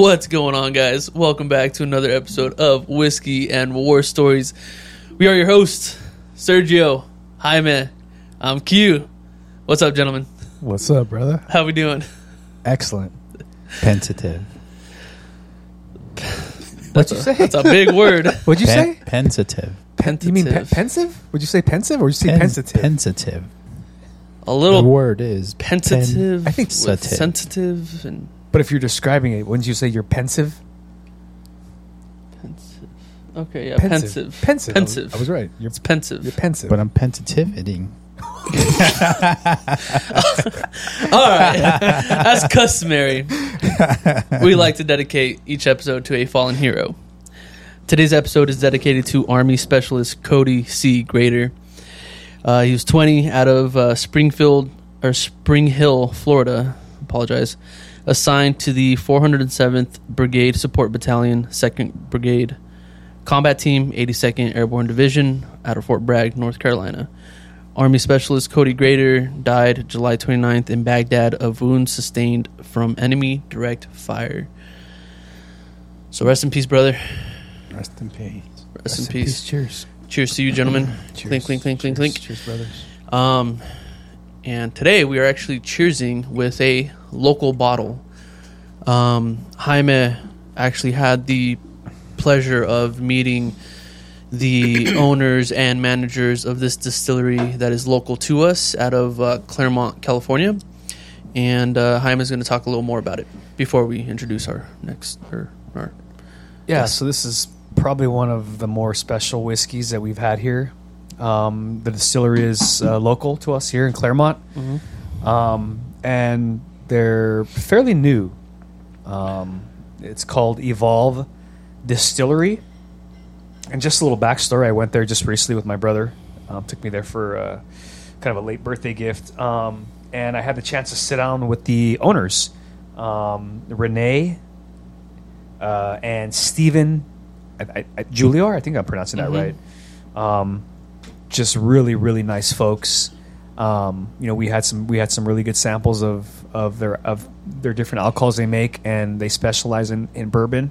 What's going on, guys? Welcome back to another episode of Whiskey and War Stories. We are your hosts, Sergio, Jaime, I'm Q. What's up, gentlemen? What's up, brother? How we doing? Excellent. Pensative. What'd you say? That's a big word. What'd you Pen- say? Pensative. Pen- you mean pe- Pensive. pensive? Would you say pensive or would you say Pen- pensitive? Pensative. A The little word is pensive, I think sensitive. sensitive and but if you're describing it, wouldn't you say you're pensive? pensive. Okay, yeah, pensive. Pensive. Pensive. I was, I was right. You're, It's pensive. you're pensive. But I'm pensative-ing. All right, as customary, we like to dedicate each episode to a fallen hero. Today's episode is dedicated to Army Specialist Cody C. Grader. Uh, he was 20 out of uh, Springfield or Spring Hill, Florida. Apologize. Assigned to the 407th Brigade Support Battalion, 2nd Brigade Combat Team, 82nd Airborne Division, out of Fort Bragg, North Carolina. Army Specialist Cody Grader died July 29th in Baghdad of wounds sustained from enemy direct fire. So rest in peace, brother. Rest in peace. Rest, in peace. Cheers. Cheers to you, gentlemen. Cheers. Clink, clink, clink, clink, clink. Cheers, brothers. Um, and today we are actually cheersing with a local bottle. Um, Jaime actually had the pleasure of meeting the owners and managers of this distillery that is local to us out of uh, Claremont, California. And uh, Jaime is going to talk a little more about it before we introduce our next. Our, our Yeah, Yes. so this is probably one of the more special whiskeys that we've had here. Um, the distillery is uh, local to us here in Claremont, um, and they're fairly new. Um, it's called Evolve Distillery. And just a little backstory: I went there just recently with my brother. Um, took me there for uh, kind of a late birthday gift, um, and I had the chance to sit down with the owners, um, Renee uh, and Stephen I, I, I, Juliar. I think I'm pronouncing that Mhm. right. Um, just really, really nice folks. Um, you know, we had some we had some really good samples of of their of their different alcohols they make, and they specialize in in bourbon.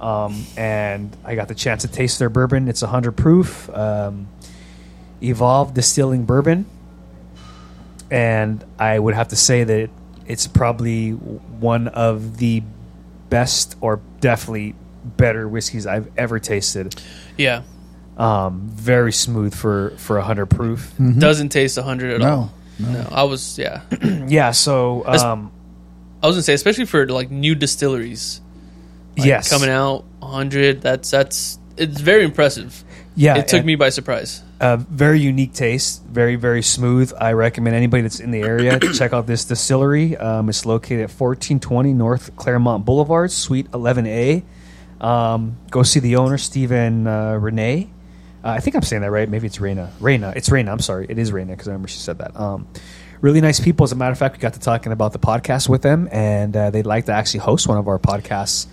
Um, and I got the chance to taste their bourbon. It's a 100 proof. Um, Evolve Distilling Bourbon. And I would have to say that it's probably one of the best or definitely better whiskeys I've ever tasted. yeah, Um, very smooth for for 100 proof. doesn't taste 100 at No, all. No, I was, yeah. Yeah, so um, I was gonna say, especially for like new distilleries, like, yes, coming out 100. That's that's it's very impressive. Yeah, it took me by surprise. Uh, very unique taste, very very smooth. I recommend anybody that's in the area to check out this distillery. Um, it's located at 1420 North Claremont Boulevard, Suite 11A. Um, go see the owner, Stephen uh, Renee. Uh, I think I'm saying that right. Maybe it's Reina. Reina. It's Reina. I'm sorry. It is Reina because I remember she said that. Um, really nice people. As a matter of fact, we got to talking about the podcast with them, and uh, they'd like to actually host one of our podcasts.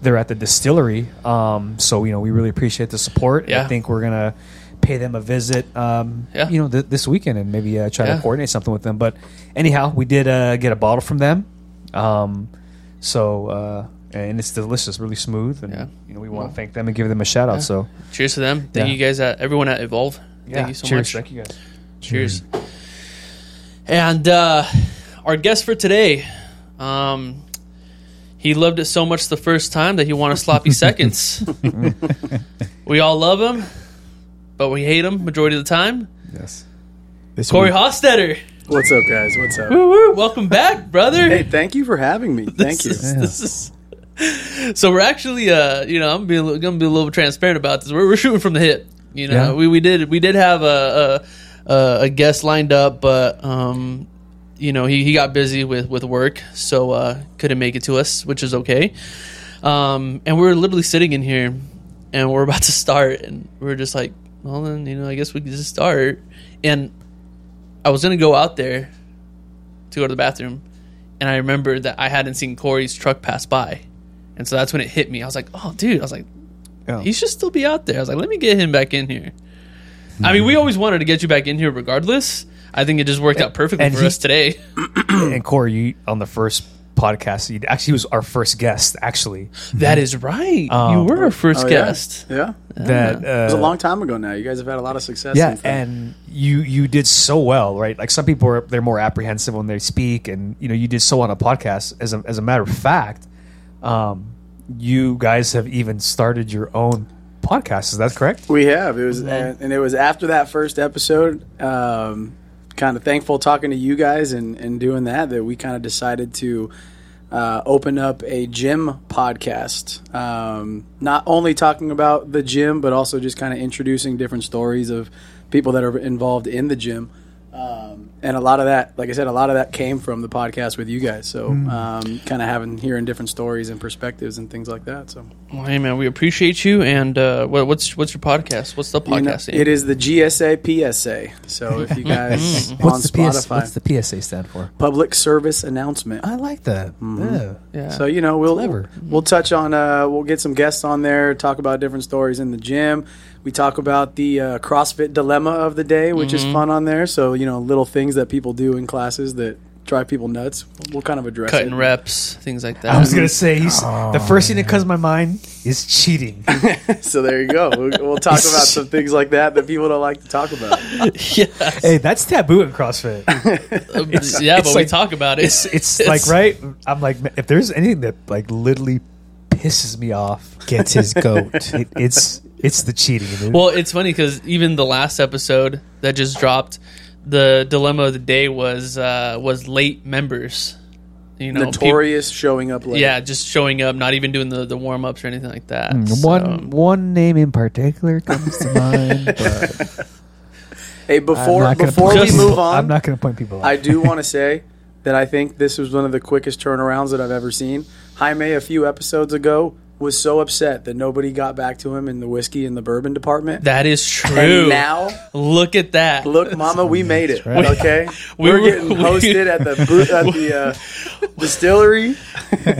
They're at the distillery, um, so you know we really appreciate the support. Yeah. I think we're gonna pay them a visit. Um, Yeah. you know, th- this weekend and maybe uh, try Yeah. to coordinate something with them. But anyhow, we did uh, get a bottle from them. Um, so uh, and it's delicious, really smooth, and Yeah. you know we want to thank them and give them a shout out. yeah. So Cheers to them. Thank Yeah. you guys, at, everyone at Evolve. Thank you so cheers. much. Thank you guys. Cheers. And uh, our guest for today, um, he loved it so much the first time that he wanted sloppy seconds. we all love him, but we hate him majority of the time. Yes. This Corey week- Hostetter, What's up, guys? What's up? woo woo, welcome back, brother. Hey, thank you for having me. Thank you. This is- this is- so we're actually, uh, you know, I'm being, gonna be a little transparent about this. We're, we're shooting from the hip. You know, Yeah. we, we did we did have a a, a, a guest lined up, but um, you know, he, he got busy with with work, so uh, couldn't make it to us, which is okay. Um, and we're literally sitting in here, and we're about to start, and we're just like, well, then you know, I guess we can just start. And I was gonna go out there to go to the bathroom, and I remembered that I hadn't seen Corey's truck pass by, and so that's when it hit me. I was like, "Oh, dude!" I was like, Yeah. "He should still be out there." I was like, "Let me get him back in here." I mean, we always wanted to get you back in here, regardless. I think it just worked out perfectly and for he- us today. and Corey, you on the first podcast. He actually was our first guest. Actually, That is right. Um, you were our first Oh, guest. Yeah. that uh, It was a long time ago now. You guys have had a lot of success. yeah, and you you did so well, right? Like some people are they're more apprehensive when they speak, and you know you did so on a podcast. As a as a matter of fact, um, you guys have even started your own podcast. Is that correct? we have. It was, and, and it was after that first episode. Um, kind of thankful talking to you guys and, and doing that that we kind of decided to uh, open up a gym podcast. Um, not only talking about the gym, but also just kind of introducing different stories of people that are involved in the gym. Um, and a lot of that, like I said, a lot of that came from the podcast with you guys. So, um, kind of having hearing different stories and perspectives and things like that. So, Well, hey man, we appreciate you. And uh, what, what's what's your podcast? What's the You know, podcast? it is the GSA PSA. So, if you guys on What's the, PS, Spotify, what's the PSA stand for? public service announcement. I like that. Yeah. Yeah. So you know we'll Clever. we'll touch on uh, we'll get some guests on there, talk about different stories in the gym. We talk about the uh, CrossFit dilemma of the day, which is fun on there. So you know little things that people do in classes that drive people nuts. We'll kind of address cutting it. reps, things like that. I was gonna say he's, the first thing that comes to my mind is cheating. So there you go. We'll, we'll talk about some things like that that people don't like to talk about. yeah, hey, that's taboo in CrossFit. yeah, it's but we talk about it. It's it's, like right. I'm like if there's anything that like literally pisses me off, Gets his goat. it, it's it's the cheating. dude. Well, it's funny because even the last episode that just dropped, the dilemma of the day was uh, was late members. You know, peop- Notorious showing up late. yeah, just showing up, not even doing the, the warm ups or anything like that. Mm, So- one one name in particular comes to mind. But Hey, before before point we move on, I'm not going to point people out. I do want to say that I think this was one of the quickest turnarounds that I've ever seen. Jaime, a few episodes ago, was so upset that nobody got back to him in the whiskey and the bourbon department. that is true. and now, Look at that. look, Mama, we made it. right. Okay, We we are were- getting we- hosted at the booth at the uh, distillery.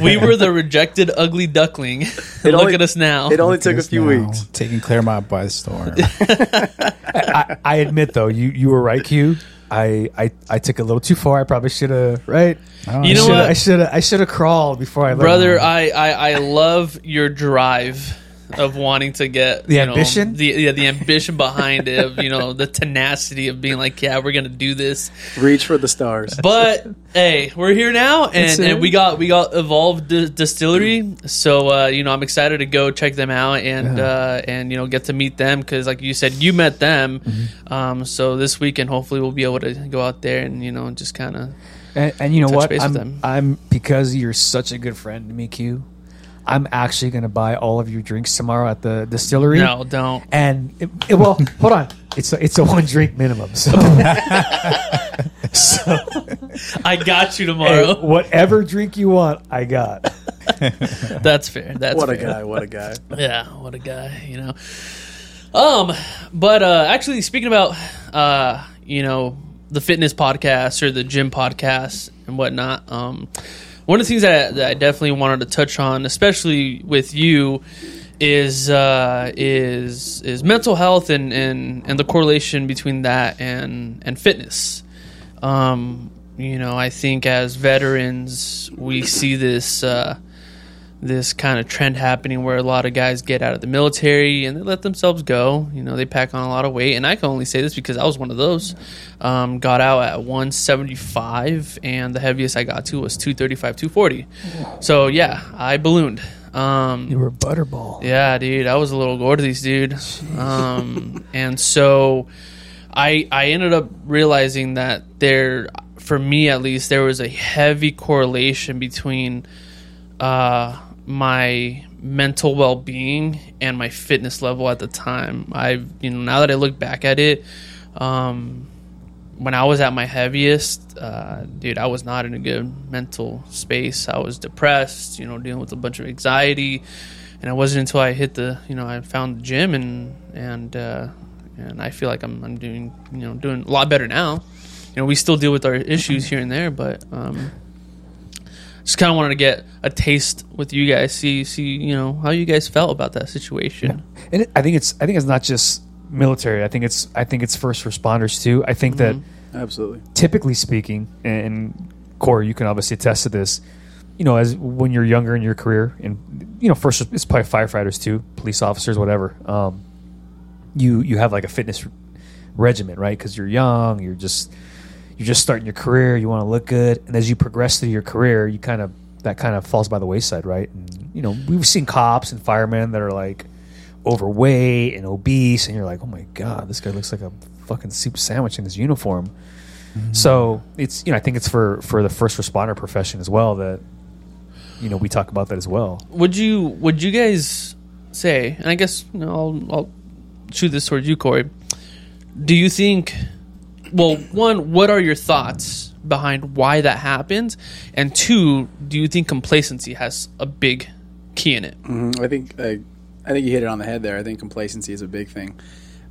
we were the rejected ugly duckling. Look only- at us now. It only took a few now, weeks. Taking Claremont by storm. I, I admit though, you you were right, Q. I, I, I took a little too far. I probably should have right. Oh, You know what? I should have I should have crawled before I let Brother, him. I, I, I love your drive of wanting to get The you know, ambition? the yeah, the ambition behind it, of, you know, the tenacity of being like, yeah, we're gonna do this. Reach for the stars. But hey, we're here now, and, and we got we got Evolved Di- Distillery. So uh, you know, I'm excited to go check them out and uh, and you know get to meet them because, like you said, you met them. Mm-hmm. Um, so this weekend, hopefully, we'll be able to go out there and you know just kind of And, and you know what? I'm. I'm because you're such a good friend to me, Q. I'm actually going to buy all of your drinks tomorrow at the distillery. no, don't. And it, it- well, hold on. It's a, it's a one drink minimum. So, so I got you hey, tomorrow. whatever drink you want, I got. That's fair. That's what a guy! What a guy! Yeah, what a guy, you know. Um, but uh actually speaking about uh, you know, the fitness podcast or the gym podcast and whatnot, um one of the things that, that I definitely wanted to touch on, especially with you, is uh is is mental health and, and, and the correlation between that and and fitness. Um, you know, I think as veterans we see this uh this kind of trend happening where a lot of guys get out of the military and they let themselves go. You know, they pack on a lot of weight. And I can only say this because I was one of those. Um, got out at 175, and the heaviest I got to was 235, 240. So, yeah, I ballooned. Um, You were a butterball. yeah, dude, I was a little gordies, dude. Um, and so I I ended up realizing that there, for me at least, there was a heavy correlation between uh, my mental well being and my fitness level at the time. I you know now that I look back at it, um, when I was at my heaviest, uh, dude, I was not in a good mental space. I was depressed, you know, dealing with a bunch of anxiety, and it wasn't until I hit the, you know, I found the gym and and uh, and I feel like I'm I'm doing, you know, doing a lot better now. You know, we still deal with our issues here and there, but um, just kind of wanted to get a taste with you guys, see see, you know, how you guys felt about that situation. and it, I think it's I think it's not just military. I think it's I think it's first responders too. I think that Absolutely. typically speaking, and Corey, you can obviously attest to this. you know, as when you're younger in your career, and you know, first it's probably firefighters too, police officers, whatever. Um, you you have like a fitness regimen, right? Because you're young, you're just you're just starting your career, you want to look good, and as you progress through your career, you kind of that kind of falls by the wayside, right? And you know, we've seen cops and firemen that are like overweight and obese, and you're like, oh my god, this guy looks like a fucking soup sandwich in his uniform. Mm-hmm. So it's you know I think it's for for the first responder profession as well that you know we talk about that as well. Would you would you guys say? And I guess you know, I'll I'll shoot this towards you, Corey. Do you think? Well, one, what are your thoughts behind why that happens? And two, do you think complacency has a big key in it? Mhm. I think I, I think you hit it on the head there. I think complacency is a big thing,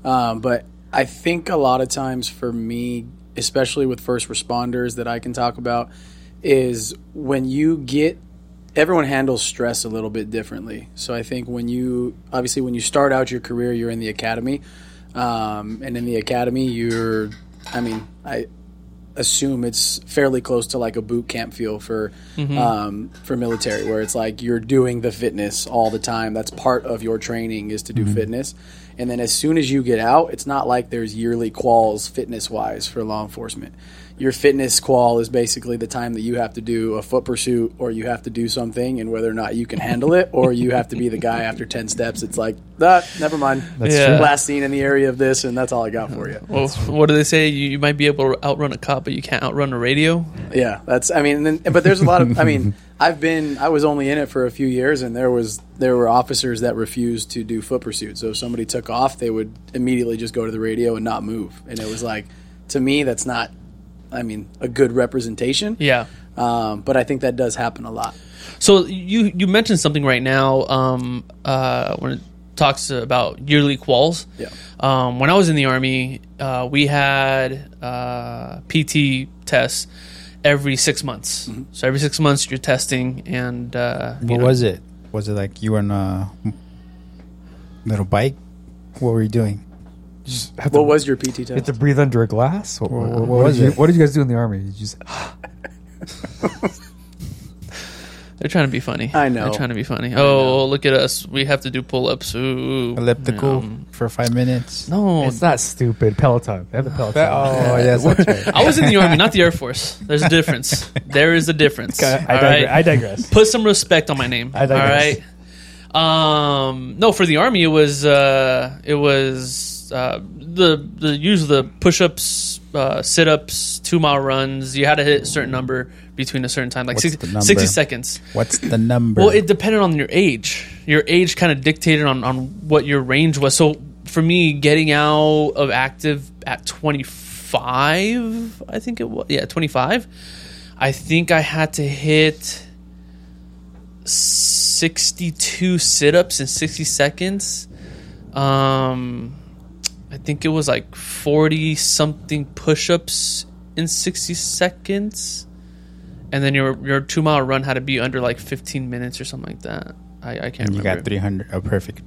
um, but I think a lot of times for me, especially with first responders that I can talk about, is when you get everyone handles stress a little bit differently. So I think when you obviously when you start out your career, you're in the academy, um, and in the academy, you're I mean I assume it's fairly close to like a boot camp feel for um, for military, where it's like you're doing the fitness all the time. That's part of your training is to do fitness. And then as soon as you get out, it's not like there's yearly quals fitness wise for law enforcement. Your fitness qual is basically the time that you have to do a foot pursuit or you have to do something and whether or not you can handle it or you have to be the guy after 10 steps. It's like, that, never mind. That's Yeah. true. Last seen in the area of this, and that's all I got for you. Well, what do they say? You, you might be able to outrun a cop, but you can't outrun a radio. Yeah, that's. I mean, and then, but there's a lot of. I mean, I've been. I was only in it for a few years, and there was there were officers that refused to do foot pursuit. So if somebody took off, they would immediately just go to the radio and not move. And it was like, to me, that's not. I mean, a good representation. Yeah. Um, but I think that does happen a lot. So you you mentioned something right now um, uh, when it talks about yearly quals. Yeah. Um, when I was in the army, uh, we had uh, PT tests every six months. So every six months you're testing, and uh, you What know, was it? Was it like you were on a little bike? What were you doing? Just have What to, was your PT you have test? to breathe under a glass. What, What- what- what what was did you, what did you guys do in the army? Did You just they're trying to be funny. I know. They're trying to be funny. Oh, look at us! We have to do pull ups. Ooh, Elliptical Um, for five minutes. no, it's not stupid. Peloton. They have the Peloton. Oh, yes, that's right. I was in the army, not the air force. There's a difference. There is a difference. I, all digre- right? I digress. put some respect on my name. I all digress. right. Um, no, for the army, it was uh, it was uh, the the use of the push ups, uh, sit ups, two mile runs. You had to hit a certain number between a certain time, like What's 60, the number? 60 seconds. What's the number? Well, it depended on your age. Your age kind of dictated on, on what your range was. So for me, getting out of active at 25, I think it was, yeah, 25, I think I had to hit 62 sit ups in 60 seconds. Um, I think it was like 40 something push ups in 60 seconds and then your your two mile run had to be under like 15 minutes or something like that. I, I can't and you got 300, a perfect.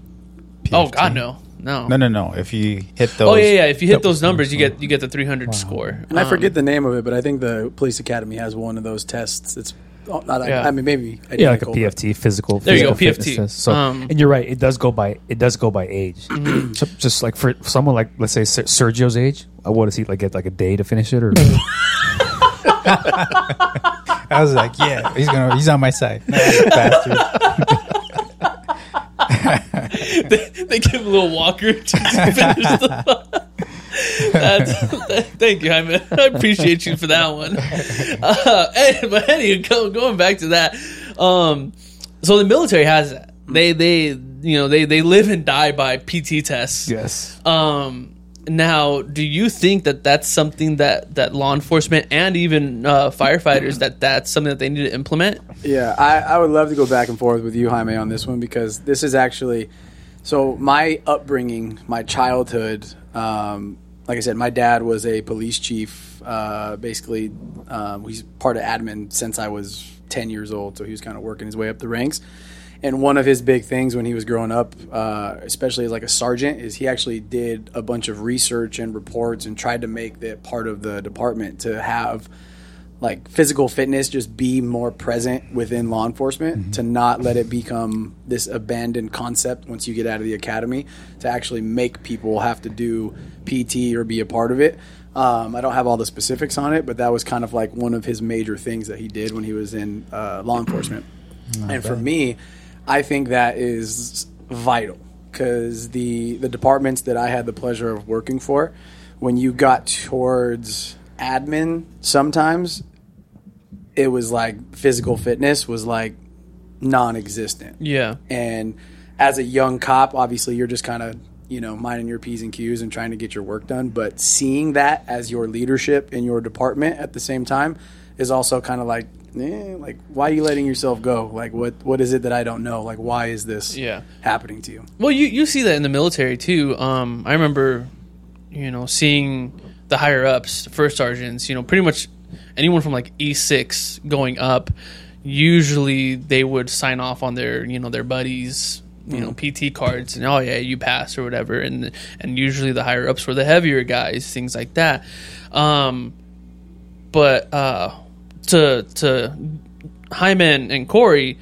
oh God, no, no. No, no, no. If you hit those. oh yeah, yeah. If you hit those numbers, you get you get the 300 score. And I Um, forget the name of it, but I think the police academy has one of those tests. It's oh, not. Yeah. I mean, maybe Yeah, like a PFT, physical. There you go, physical PFT. test. So, Um, and you're right. It does go by. It does go by age. So just like for someone like let's say Sergio's age, I want to see like get like a day to finish it or? I was like, yeah, he's gonna, he's on my side. They, they give him a little walker to finish the. That's, that, thank you, Jaime. I appreciate you for that one. Uh, and- but anyway, go, going back to that, um, so the military has that. They they you know they they live and die by PT tests. yes. Um, now, do you think that that's something that, that law enforcement and even uh, firefighters that that's something that they need to implement? Yeah, I, I would love to go back and forth with you, Jaime, on this one because this is actually so my upbringing, my childhood. Um, like I said, my dad was a police chief. Uh, basically, um, he's part of admin since I was ten years old, so he was kind of working his way up the ranks. And one of his big things when he was growing up, uh, especially as like a sergeant, is he actually did a bunch of research and reports and tried to make that part of the department to have like physical fitness just be more present within law enforcement to not let it become this abandoned concept once you get out of the academy to actually make people have to do PT or be a part of it. Um, I don't have all the specifics on it, but that was kind of like one of his major things that he did when he was in uh, law enforcement. and for me, I think that is vital because the the departments that I had the pleasure of working for, when you got towards admin, sometimes it was like physical fitness was like non-existent. Yeah. And as a young cop, obviously you're just kind of, you know, minding your P's and Q's and trying to get your work done. But seeing that as your leadership in your department at the same time is also kind of like, eh, like, why are you letting yourself go? Like, what, what is it that I don't know? Like, why is this Yeah. happening to you? Well, you you see that in the military too. Um, I remember, you know, seeing the higher ups, first sergeants. You know, pretty much anyone from like E six going up. Usually, they would sign off on their you know their buddies. You know, PT cards, and oh yeah, you pass or whatever, and and usually the higher ups were the heavier guys, things like that. Um, but uh, to to Jaime and Corey,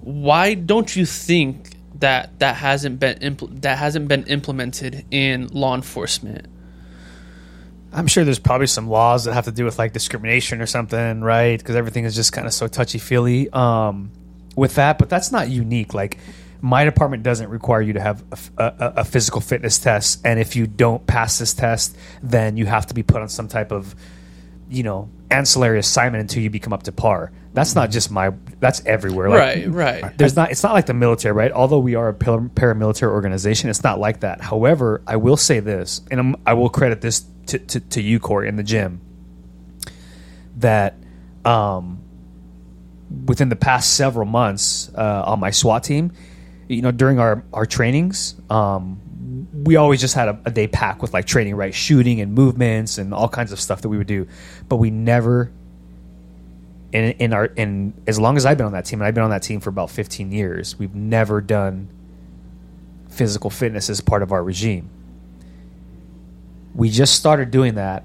why don't you think that that hasn't been impl- that hasn't been implemented in law enforcement? I'm sure there's probably some laws that have to do with like discrimination or something, right? Because everything is just kind of so touchy feely um, with that. But that's not unique. Like my department doesn't require you to have a physical fitness test, and if you don't pass this test, then you have to be put on some type of, you know, ancillary assignment until you become up to par. That's not just my. That's everywhere. Like, right, right. there's not it's not like the military right although we are a paramilitary organization it's not like that however i will say this and I'm, i will credit this to, to, to you corey in the gym that um, within the past several months uh, on my swat team you know during our, our trainings um, we always just had a, a day pack with like training right shooting and movements and all kinds of stuff that we would do but we never in in our in as long as I've been on that team, and I've been on that team for about 15 years, we've never done physical fitness as part of our regime. We just started doing that.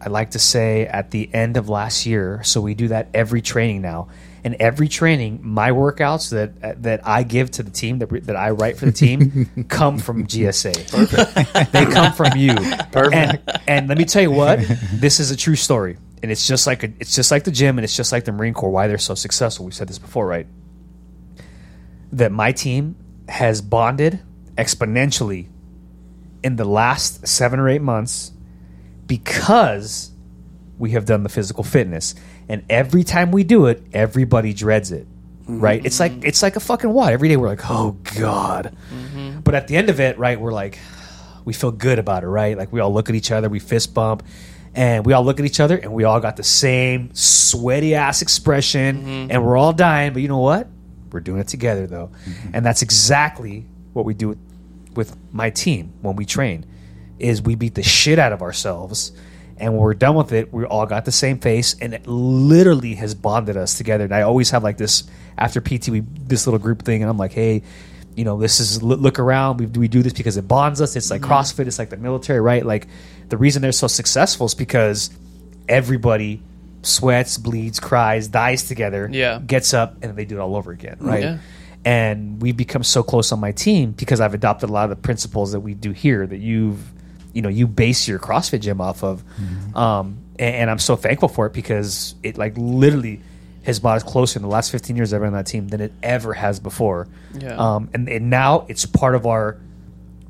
I like to say at the end of last year, so we do that every training now. And every training, my workouts that that I give to the team that that I write for the team come from GSA. Perfect. they come from you. Perfect. And, and let me tell you what, this is a true story, and it's just like a, it's just like the gym, and it's just like the Marine Corps. Why they're so successful? We said this before, right? That my team has bonded exponentially in the last seven or eight months because we have done the physical fitness. And every time we do it, everybody dreads it. Right? It's like mm-hmm. it's like a fucking what? Every day we're like, oh God. Mm-hmm. But at the end of it, right, we're like, we feel good about it, right? Like we all look at each other, we fist bump, and we all look at each other and we all got the same sweaty ass expression mm-hmm. and we're all dying, but you know what? We're doing it together though. And that's exactly what we do with, my team when we train is we beat the shit out of ourselves. And when we're done with it we all got the same face and it literally has bonded us together. And i always have like this after pt we this little group thing and i'm like hey you know this is look around. We, we do this because it bonds us. It's like mm-hmm. crossfit. It's like the military right? Like the reason they're so successful is because everybody sweats bleeds cries dies together Yeah. gets up and they do it all over again right? Yeah. And we've become so close on my team because I've adopted a lot of the principles that we do here that you've you know you base your CrossFit gym off of, um, and, and I'm so thankful for it because it like literally has brought us closer in the last 15 years I've been on that team than it ever has before. Yeah. Um, and, and now it's part of our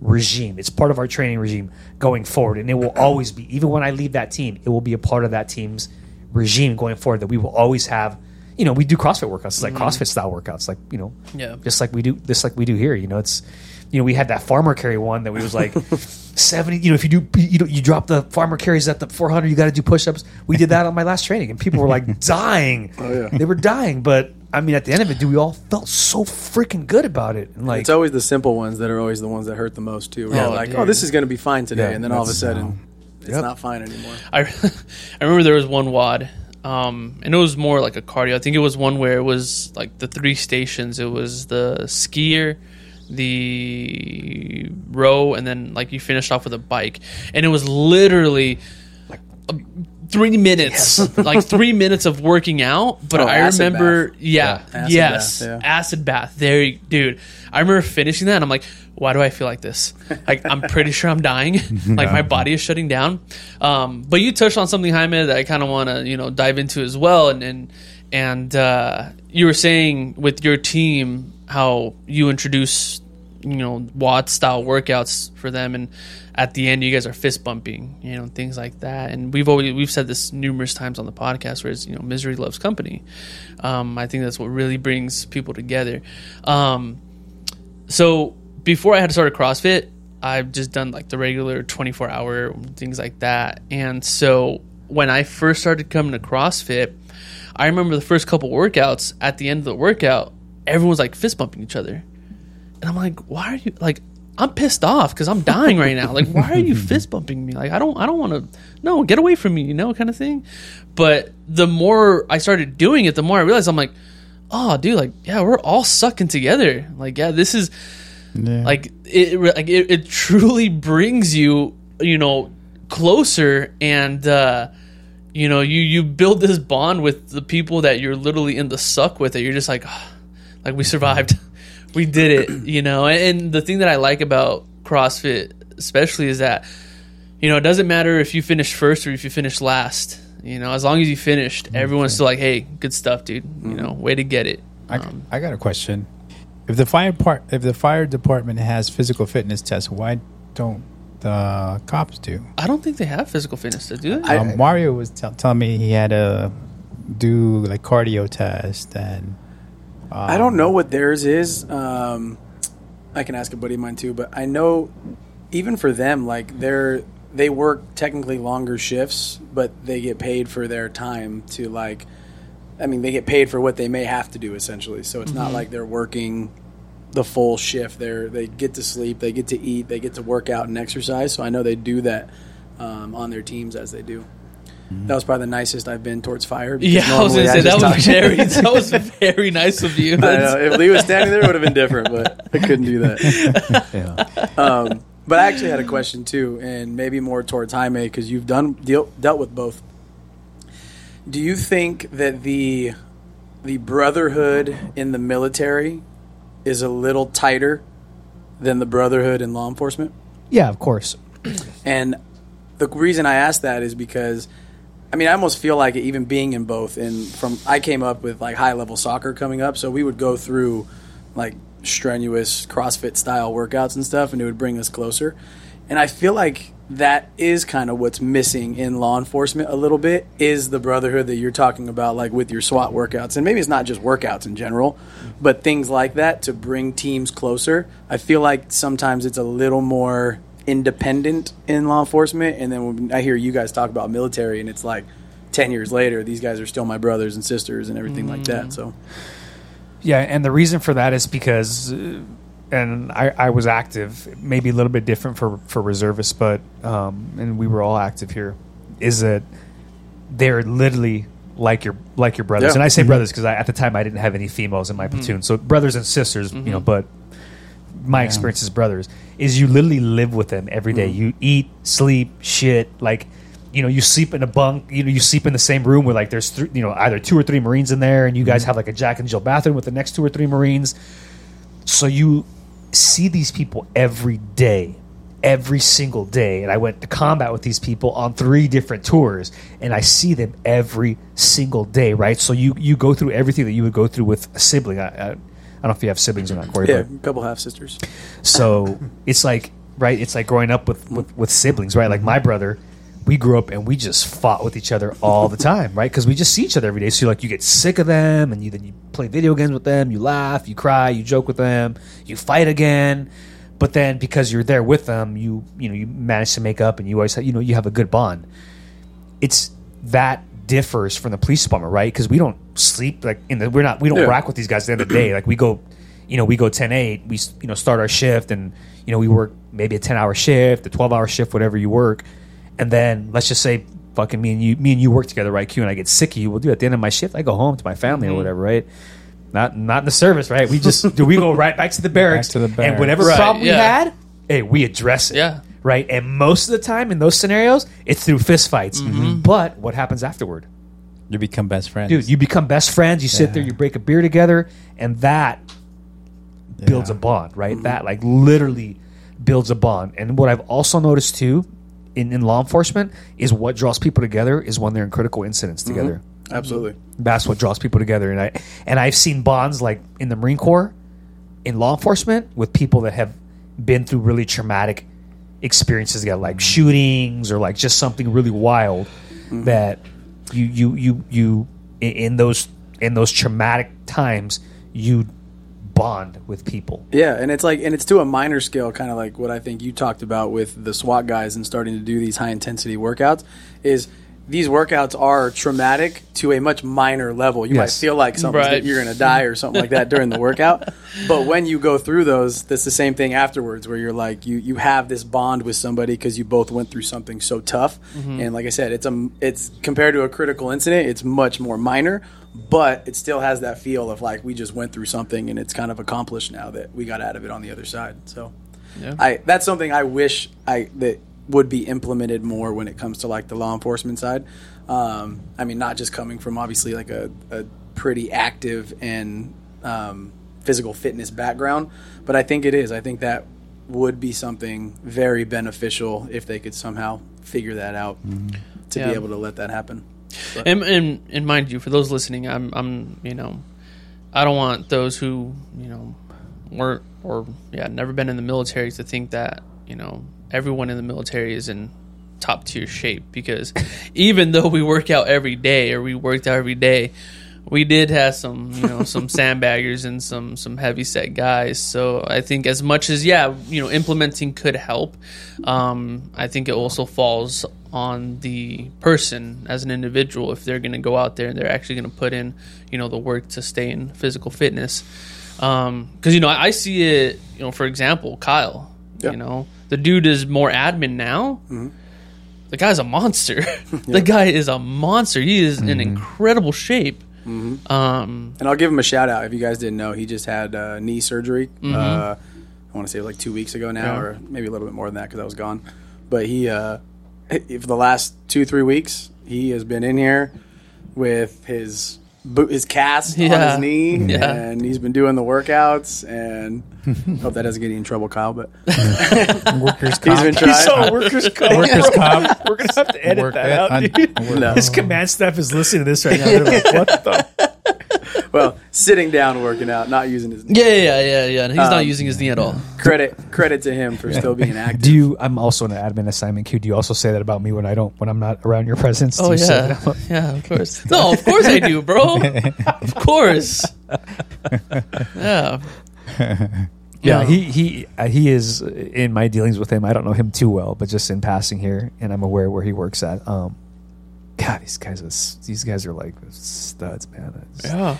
regime. It's part of our training regime going forward, and it will always be. Even when I leave that team, it will be a part of that team's regime going forward. That we will always have. You know, we do CrossFit workouts, it's like CrossFit style workouts, like you know, Yeah. just like we do, just like we do here. You know, it's you know we had that farmer carry one that we was like seventy. You know, if you do you know you drop the farmer carries at the four hundred, you got to do push ups. We did that on my last training, and people were like dying. Oh, yeah. they were dying. But I mean, at the end of it, dude, we all felt so freaking good about it. And like, It's always the simple ones that are always the ones that hurt the most too. We're Yeah, like, dude. oh, this is going to be fine today, Yeah, and then all of a sudden, um, it's yep. not fine anymore. I I remember there was one WOD, um, and it was more like a cardio. I think it was one where it was like the three stations. It was the skier, the row, and then like you finished off with a bike, and it was literally like uh, three minutes, like three minutes of working out. But Oh, I remember, bath. yeah, Acid yes, bath, yeah. acid bath. There, dude. I remember finishing that, and I'm like, why do I feel like this? Like, I'm pretty sure I'm dying. like, my body is shutting down. Um, but you touched on something, Jaime, that I kind of want to, you know, dive into as well. And and and uh, you were saying with your team how you introduce, you know, WOD style workouts for them, and at the end you guys are fist bumping, you know, things like that. And we've always we've said this numerous times on the podcast, where it's you know, misery loves company. Um, I think that's what really brings people together. Um, so before I had started CrossFit, I've just done like the regular 24 hour things like that. And so when I first started coming to CrossFit, I remember the first couple workouts. At the end of the workout, everyone's like fist bumping each other, and I'm like, why are you like? I'm pissed off because I'm dying right now. Like, why are you fist bumping me? Like, I don't, I don't want to. No, get away from me, you know, kind of thing. But the more I started doing it, the more I realized I'm like, oh, dude, like, yeah, we're all sucking together. Like, yeah, this is Yeah. like it, like it, it truly brings you you know closer and uh you know you you build this bond with the people that you're literally in the suck with that you're just like "Ah, like we survived. We did it you know? And the thing that i like about crossfit especially is that you know it doesn't matter if you finish first or if you finish last you know? As long as you finished everyone's still like hey good stuff dude you know? Way to get it. I, I got a question. If the fire part, if the fire department has physical fitness tests, why don't the cops do? i don't think they have physical fitness to do it I- um, Mario was tell telling me he had to do like cardio test and I don't know what theirs is. Um, I can ask a buddy of mine too, but I know even for them, like they're they work technically longer shifts, but they get paid for their time to like. I mean, they get paid for what they may have to do essentially. So it's not like they're working the full shift. They're they get to sleep, they get to eat, they get to work out and exercise. So I know they do that um, on their teams as they do. That was probably the nicest I've been towards fire. Yeah, I was gonna say that was very that was very nice of you. I know. If Lee was standing there, it would have been different, but I couldn't do that. Yeah. Um, but I actually had a question too, and maybe more towards Jaime because you've done deal, dealt with both. Do you think that the the brotherhood in the military is a little tighter than the brotherhood in law enforcement? Yeah, of course. And the reason I ask that is because, I mean, I almost feel like even being in both. And from I came up with like high level soccer coming up, so we would go through like strenuous CrossFit style workouts and stuff, and it would bring us closer. And I feel like that is kind of what's missing in law enforcement a little bit is the brotherhood that you're talking about, like with your SWAT workouts. And maybe it's not just workouts in general, but things like that to bring teams closer. I feel like sometimes it's a little more independent in law enforcement. And then when I hear you guys talk about military, and it's like 10 years later, these guys are still my brothers and sisters and everything like that. So, Yeah, and the reason for that is because, uh, and I, I was active, maybe a little bit different for for reservists, but um, and we were all active here. Is that they're literally like your like your brothers, Yeah. and I say mm-hmm. brothers because at the time I didn't have any females in my mm-hmm. platoon, so brothers and sisters, you know. Mm-hmm. But my experience as brothers is you literally live with them every day. You eat, sleep, shit, like. You know, you sleep in a bunk. You know, you sleep in the same room where like there's th- you know either two or three Marines in there, and you guys have like a Jack and Jill bathroom with the next two or three Marines. So you see these people every day, every single day. And I went to combat with these people on three different tours, and I see them every single day, right? So you you go through everything that you would go through with a sibling. I, I, I don't know if you have siblings or not, Corey. yeah, but- a couple half sisters. so it's like right, it's like growing up with, with, with siblings, right? Like my brother, we grew up and we just fought with each other all the time, right? Because we just see each other every day. So like you get sick of them, and you then you play video games with them, you laugh, you cry, you joke with them, you fight again. But then because you're there with them, you you know you manage to make up, and you always have, you know you have a good bond. It's that differs from the police department, right? Because we don't sleep like in the we're not we don't Yeah. rack with these guys at the end of the day. Like we go, you know, we go 10-8, we you know start our shift, and you know we work maybe a ten hour shift, a twelve hour shift, whatever you work, and then let's just say fucking me and you me and you work together, right? Q and I get sick of you. Well, do at the end of my shift, I go home to my family or mm-hmm. whatever, right? Not not in the service, right? We just do we go right back to the barracks, to the barracks. and whatever Right, problem yeah. we had, hey, we address it. Yeah. right? And most of the time in those scenarios, it's through fistfights. Mm-hmm. Mm-hmm. But what happens afterward? You become best friends, Dude, you become best friends. You sit there, you break a beer together, and that builds a bond, right? That like literally builds a bond. And what I've also noticed too in, in law enforcement is what draws people together is when they're in critical incidents mm-hmm. together. Absolutely. That's what draws people together. And I and I've seen bonds like in the Marine Corps, in law enforcement, with people that have been through really traumatic experiences together, like mm-hmm. shootings or like just something really wild mm-hmm. that you you you you in those in those traumatic times you bond with people. Yeah, and it's like, and it's to a minor scale, kind of like what I think you talked about with the SWAT guys and starting to do these high intensity workouts. Is these workouts are traumatic to a much minor level. You might feel like something Right. you're going to die or something like that during the workout, but when you go through those, that's the same thing afterwards, where you're like you you have this bond with somebody because you both went through something so tough. Mm-hmm. And like I said, it's a it's compared to a critical incident, it's much more minor. But it still has that feel of like we just went through something and it's kind of accomplished now that we got out of it on the other side. So, Yeah. I that's something I wish I that would be implemented more when it comes to like the law enforcement side. Um, I mean, not just coming from obviously like a, a pretty active and um, physical fitness background, but I think it is. I think that would be something very beneficial if they could somehow figure that out to Yeah. be able to let that happen. And, and and mind you, for those listening, I'm I'm you know, I don't want those who you know weren't or yeah never been in the military to think that you know everyone in the military is in top tier shape because even though we work out every day or we worked out every day, we did have some you know some sandbaggers and some some heavy set guys. So I think as much as yeah you know implementing could help, um, I think it also falls on the person as an individual if they're going to go out there and they're actually going to put in you know the work to stay in physical fitness. Because you know I, I see it you know for example Kyle, Yeah. you know the dude is more admin now. The guy's a monster. the guy is a monster. He is in incredible shape. Um, And I'll give him a shout out if you guys didn't know. He just had uh, knee surgery. Uh, I want to say like two weeks ago now, Yeah. or maybe a little bit more than that because I was gone. But he, uh, he- for the last two three weeks, he has been in here with his boot, his cast on Yeah. his knee, Yeah. and he's been doing the workouts. And hope that doesn't get you in trouble, Kyle. But workers he's comp. been trying. So workers comp. workers comp. We're gonna have to edit Work that it out, on- dude. work- No. His command staff is listening to this right now. They're like, "What the?" Well, sitting down working out, not using his yeah, yeah, yeah, yeah. He's not Um, using his knee at all. credit credit to him for still being active. Do you? I'm also an admin assignment Q. Do you also say that about me when I don't when I'm not around your presence? Do Oh you say yeah, that? yeah, of course. No, of course I do, bro. Of course. Yeah. Yeah, Yeah. he he uh, he is uh, in my dealings with him. I don't know him too well, but just in passing here, and I'm aware where he works at. Um, God, these guys are s- these guys are like studs, man. It's- Yeah.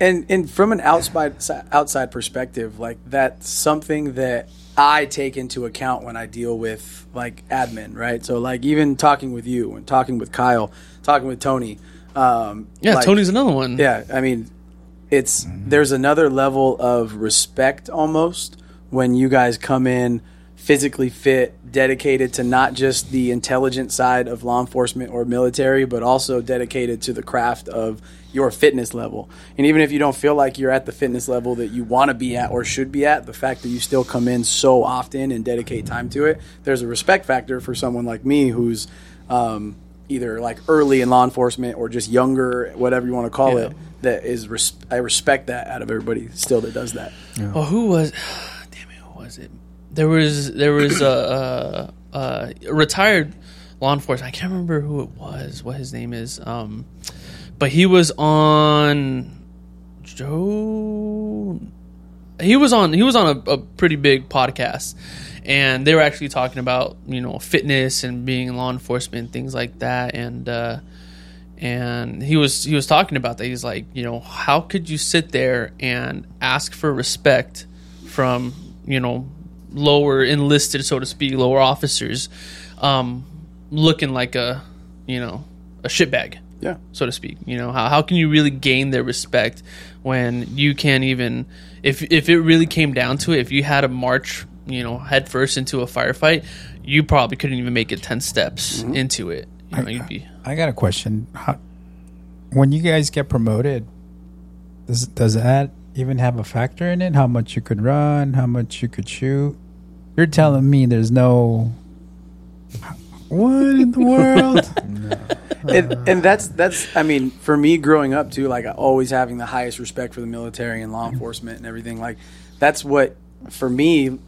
And and from an outside outside perspective, like that's something that I take into account when I deal with like admin, right? So like even talking with you and talking with Kyle, talking with Tony. Um, Yeah, like- Tony's another one. Yeah, I mean, it's there's another level of respect almost when you guys come in physically fit, dedicated to not just the intelligent side of law enforcement or military, but also dedicated to the craft of your fitness level. And even if you don't feel like you're at the fitness level that you want to be at or should be at, the fact that you still come in so often and dedicate time to it, there's a respect factor for someone like me who's um, either like early in law enforcement or just younger, whatever you want to call Yeah. it. That is, res- I respect that out of everybody still that does that. Well, who was? Damn it, who was it? There was there was a, a, a retired law enforcement. I can't remember who it was. What his name is. Um, but he was on Joe. He was on. He was on a, a pretty big podcast, and they were actually talking about you know fitness and being in law enforcement things like that. And uh, and he was he was talking about that. He's like, you know, how could you sit there and ask for respect from you know lower enlisted, so to speak, lower officers, um, looking like a you know a shitbag, Yeah. so to speak. You know, how how can you really gain their respect when you can't even if if it really came down to it, if you had to march you know, head first into a firefight, you probably couldn't even make it ten steps into it. You know, you'd be I got a question. How, when you guys get promoted, does does that even have a factor in it? How much you could run? How much you could shoot? You're telling me there's no. What in the world? and, and that's that's I mean, for me growing up too, like always having the highest respect for the military and law mm-hmm. enforcement and everything. Like that's what for me,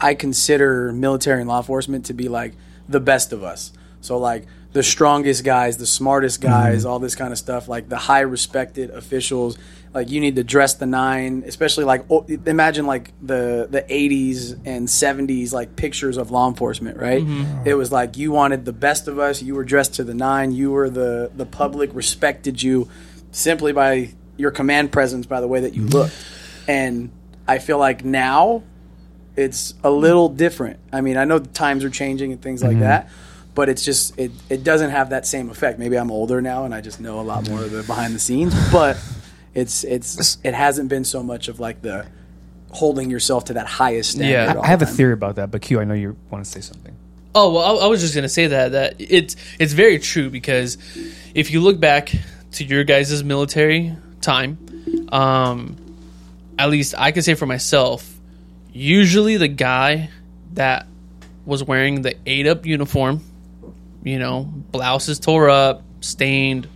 I consider military and law enforcement to be like the best of us. So like the strongest guys, the smartest guys, mm-hmm. all this kind of stuff. Like the high respected officials. Like you need to dress the nine, especially like oh, imagine like the the 80s and 70s like pictures of law enforcement, right? Mm-hmm. It was like you wanted the best of us. You were dressed to the nine. You were the the public respected you simply by your command presence, by the way that you mm-hmm. looked. And I feel like now it's a little different. I mean, I know the times are changing and things like mm-hmm. that, but it's just it, it doesn't have that same effect. Maybe I'm older now and I just know a lot more of the behind the scenes, but it's it's it hasn't been so much of like the holding yourself to that highest standard. Yeah. I have the a theory about that, but Q, I know you want to say something. Oh well, I, I was just gonna say that that it's it's very true because if you look back to your guys' military time, um, at least I can say for myself, usually the guy that was wearing the eight up uniform, you know, blouses tore up, stained,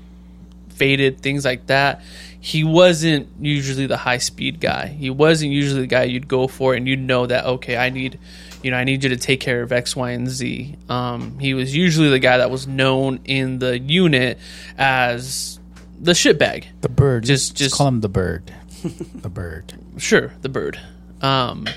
faded, things like that. He wasn't usually the high speed guy. He wasn't usually the guy you'd go for, and you'd know that okay, I need, you know, I need you to take care of X, Y, and Z. Um, he was usually the guy that was known in the unit as the shitbag. the bird. Just- Just just- call him the bird. the bird. Sure, the bird. Um,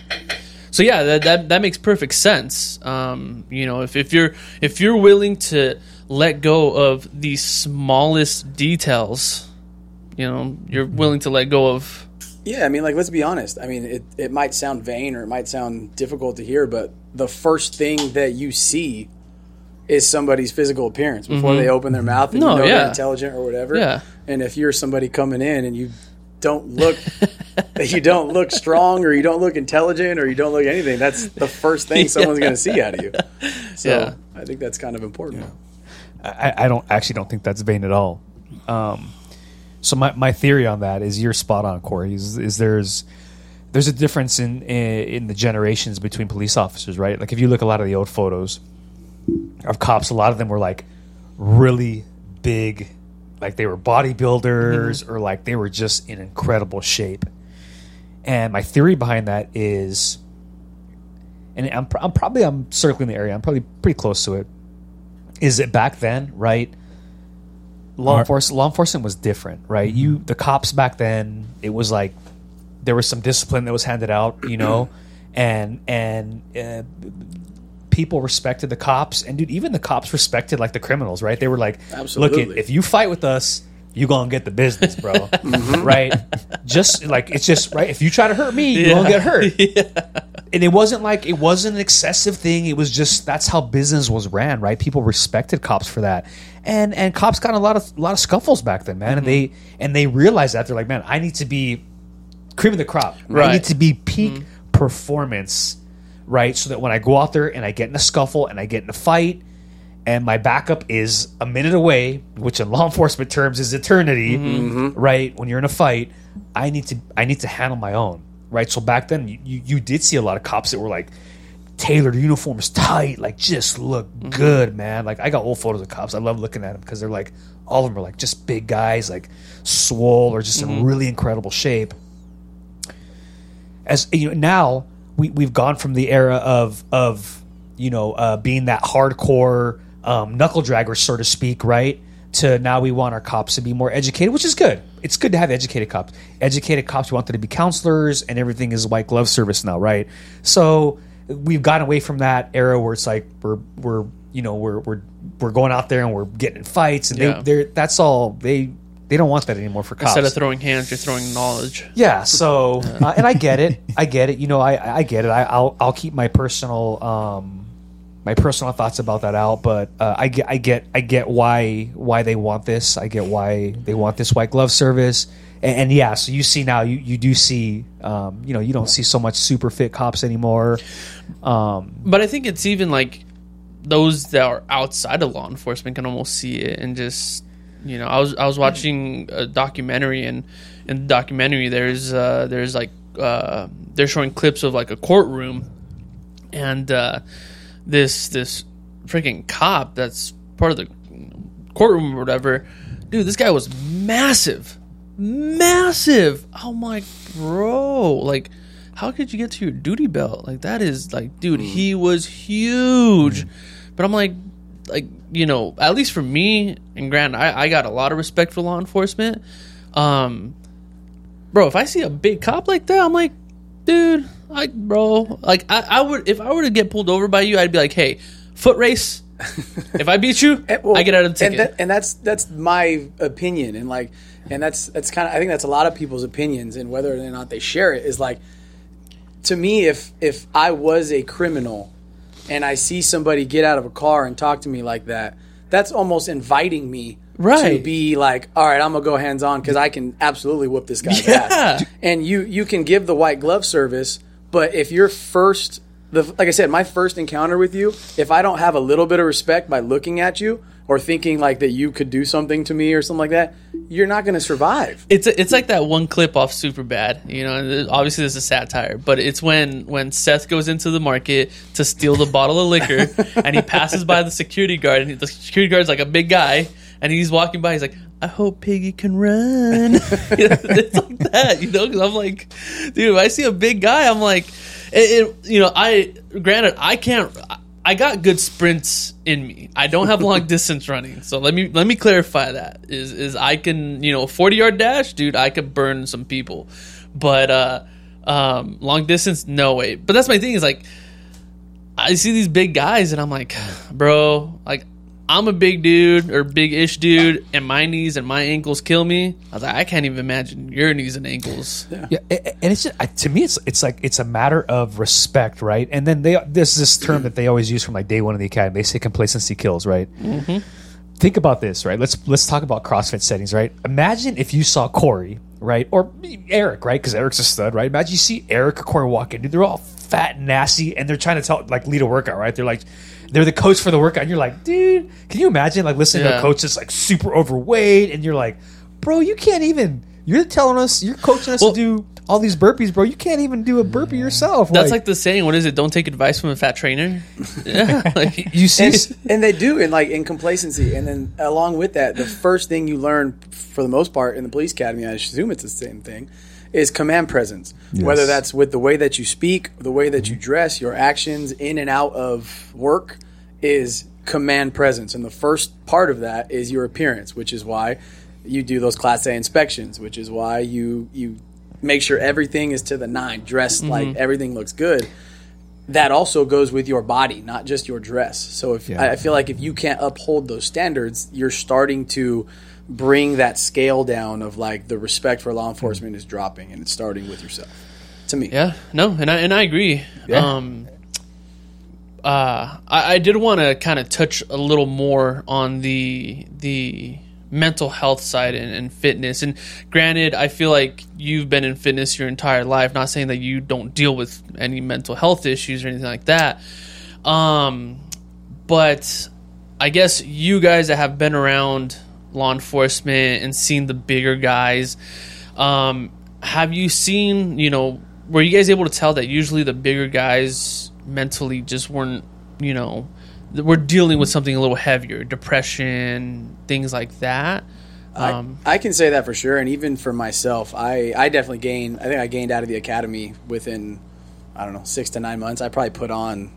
so yeah, that, that that makes perfect sense. Um, you know, if, if you're if you're willing to let go of the smallest details, you know, you're willing to let go of. Yeah, I mean, like, let's be honest. I mean, it, it might sound vain or it might sound difficult to hear, but the first thing that you see is somebody's physical appearance before they open their mouth and Mm-hmm. No, you know yeah. they're intelligent or whatever. Yeah. And if you're somebody coming in and you don't look, you don't look strong or you don't look intelligent or you don't look anything, that's the first thing someone's going to see out of you. So Yeah. I think that's kind of important. I, I don't actually don't think that's vain at all. Um, so my, my theory on that is you're spot on, Corey. Is, is there's there's a difference in, in in the generations between police officers, right? Like if you look a lot of the old photos of cops, a lot of them were like really big, like they were bodybuilders mm-hmm. or like they were just in incredible shape. And my theory behind that is, and I'm, I'm probably I'm circling the area. I'm probably pretty close to it is it back then, right? Law enforcement, law enforcement was different, right? You, the cops back then, it was like there was some discipline that was handed out, you know, and and uh, people respected the cops, and dude, even the cops respected like the criminals, right? They were like, Absolutely. look, if you fight with us, you gonna get the business, bro, right? Just like it's just right. If you try to hurt me, you gonna get hurt and it wasn't like it wasn't an excessive thing. It was just that's how business was ran, right? People respected cops for that, and and cops got a lot of a lot of scuffles back then, man. And mm-hmm. they and they realized that they're like, man, I need to be cream of the crop. Right. I need to be peak mm-hmm. performance, right? So that when I go out there and I get in a scuffle and I get in a fight. And my backup is a minute away, which in law enforcement terms is eternity, mm-hmm. right? When you're in a fight, I need to I need to handle my own, right? So back then, you, you, did see a lot of cops that were like tailored uniforms, tight, like just look good, man. Like I got old photos of cops. I love looking at them because they're like all of them are like just big guys, like swole or just in really incredible shape. As you know, now we we've gone from the era of of you know uh, being that hardcore um, knuckle dragger, so to speak, right? To now we want our cops to be more educated, which is good. It's good to have educated cops. Educated cops, we want them to be counselors, and everything is white glove service now, right? So we've gotten away from that era where it's like we're we're you know we're we're we're going out there and we're getting fights, and Yeah. they they're that's all they they don't want that anymore for cops. Instead of throwing hands, you're throwing knowledge. Yeah. So, uh, and I get it. I get it. You know, I I get it. I, I'll I'll keep my personal um my personal thoughts about that out, but uh, I get I get I get why why they want this. I get why they want this white glove service. And, and yeah, so you see now you you do see um, you know you don't see so much super fit cops anymore. Um, But I think it's even like those that are outside of law enforcement can almost see it and just you know I was I was watching a documentary and in the documentary there's uh, there's like uh, they're showing clips of like a courtroom and uh, this this freaking cop that's part of the courtroom or whatever dude this guy was massive. Massive. I'm like bro. Like how could you get to your duty belt? Like that is like dude he was huge. But i'm like like you know at least for me and grant I, I got a lot of respect for law enforcement. Um bro if i see a big cop like that i'm like dude like bro like I, I would if i were to get pulled over by you i'd be like hey foot race if i beat you And- well, i get out of the and, ticket that, and that's that's my opinion, and like, and that's that's kind of I think that's a lot of people's opinions, and whether or not they share it is like, to me, if if I was a criminal, and I see somebody get out of a car and talk to me like that, that's almost inviting me. right. To be like, all right, I'm gonna go hands on because I can absolutely whoop this guy's Yeah. ass. And you you can give the white glove service, but if your first, the like I said, my first encounter with you, if I don't have a little bit of respect by looking at you or thinking like that you could do something to me or something like that, you're not gonna survive. it's it's like that one clip off Superbad you know obviously this is satire but it's when when seth goes into the market to steal the bottle of liquor and he passes by the security guard and the security guard's like a big guy and he's walking by he's like i hope piggy can run it's like that you know because i'm like dude if i see a big guy i'm like it, it, you know i granted i can't I got good sprints in me. I don't have long distance running. So let me let me clarify that. Is is I can, you know, 40 yard dash, dude, I could burn some people. But uh um long distance no way. But that's my thing is like I see these big guys and I'm like, bro, like I'm a big dude or big ish dude and my knees and my ankles kill me. I was like, I can't even imagine your knees and ankles. Yeah, a- a- and it's just, to me, it's it's like it's a matter of respect, right? And then they there's this term that they always use from like day one of the academy. They say complacency kills, right? Mm-hmm. Think about this, right? Let's let's talk about CrossFit settings, right? Imagine if you saw Corey, right, or Eric, right? Because Eric's a stud, right? Imagine you see Eric or Corey walk in, dude. They're all fat and nasty, and they're trying to tell like lead a workout, right? They're like. They're the coach for the workout, and you're like, dude, can you imagine like listening to Yeah. a coach that's like super overweight, and you're like, bro, you can't even. You're telling us, you're coaching us Well- to do all these burpees, bro. You can't even do a burpee yourself. That's like, the saying, what is it? Don't take advice from a fat trainer. Yeah. Like, you see. and, and they do in like in complacency and then along with that the first thing you learn for the most part in the police academy i assume it's the same thing is command presence. Whether that's with the way that you speak the way that you mm-hmm. dress your actions in and out of work is command presence. And the first part of that is your appearance which is why you do those class a inspections which is why you you make sure everything is to the nine dressed mm-hmm. like everything looks good. That also goes with your body, not just your dress. So if Yeah. I I feel like if you can't uphold those standards, you're starting to bring that scale down of like the respect for law enforcement is dropping, and it's starting with yourself. To me, Yeah, no, and I and I agree. Yeah. Um, uh, I, I did want to kind of touch a little more on the the mental health side and, and fitness. And granted, I feel like you've been in fitness your entire life. Not saying that you don't deal with any mental health issues or anything like that. Um, but I guess you guys that have been around law enforcement and seeing the bigger guys, um, have you seen, you know, were you guys able to tell that usually the bigger guys mentally just weren't, you know, were dealing with something a little heavier, depression, things like that? Um, I, I can say that for sure. And even for myself, I I definitely gained. I think I gained out of the academy within I don't know six to nine months. I probably put on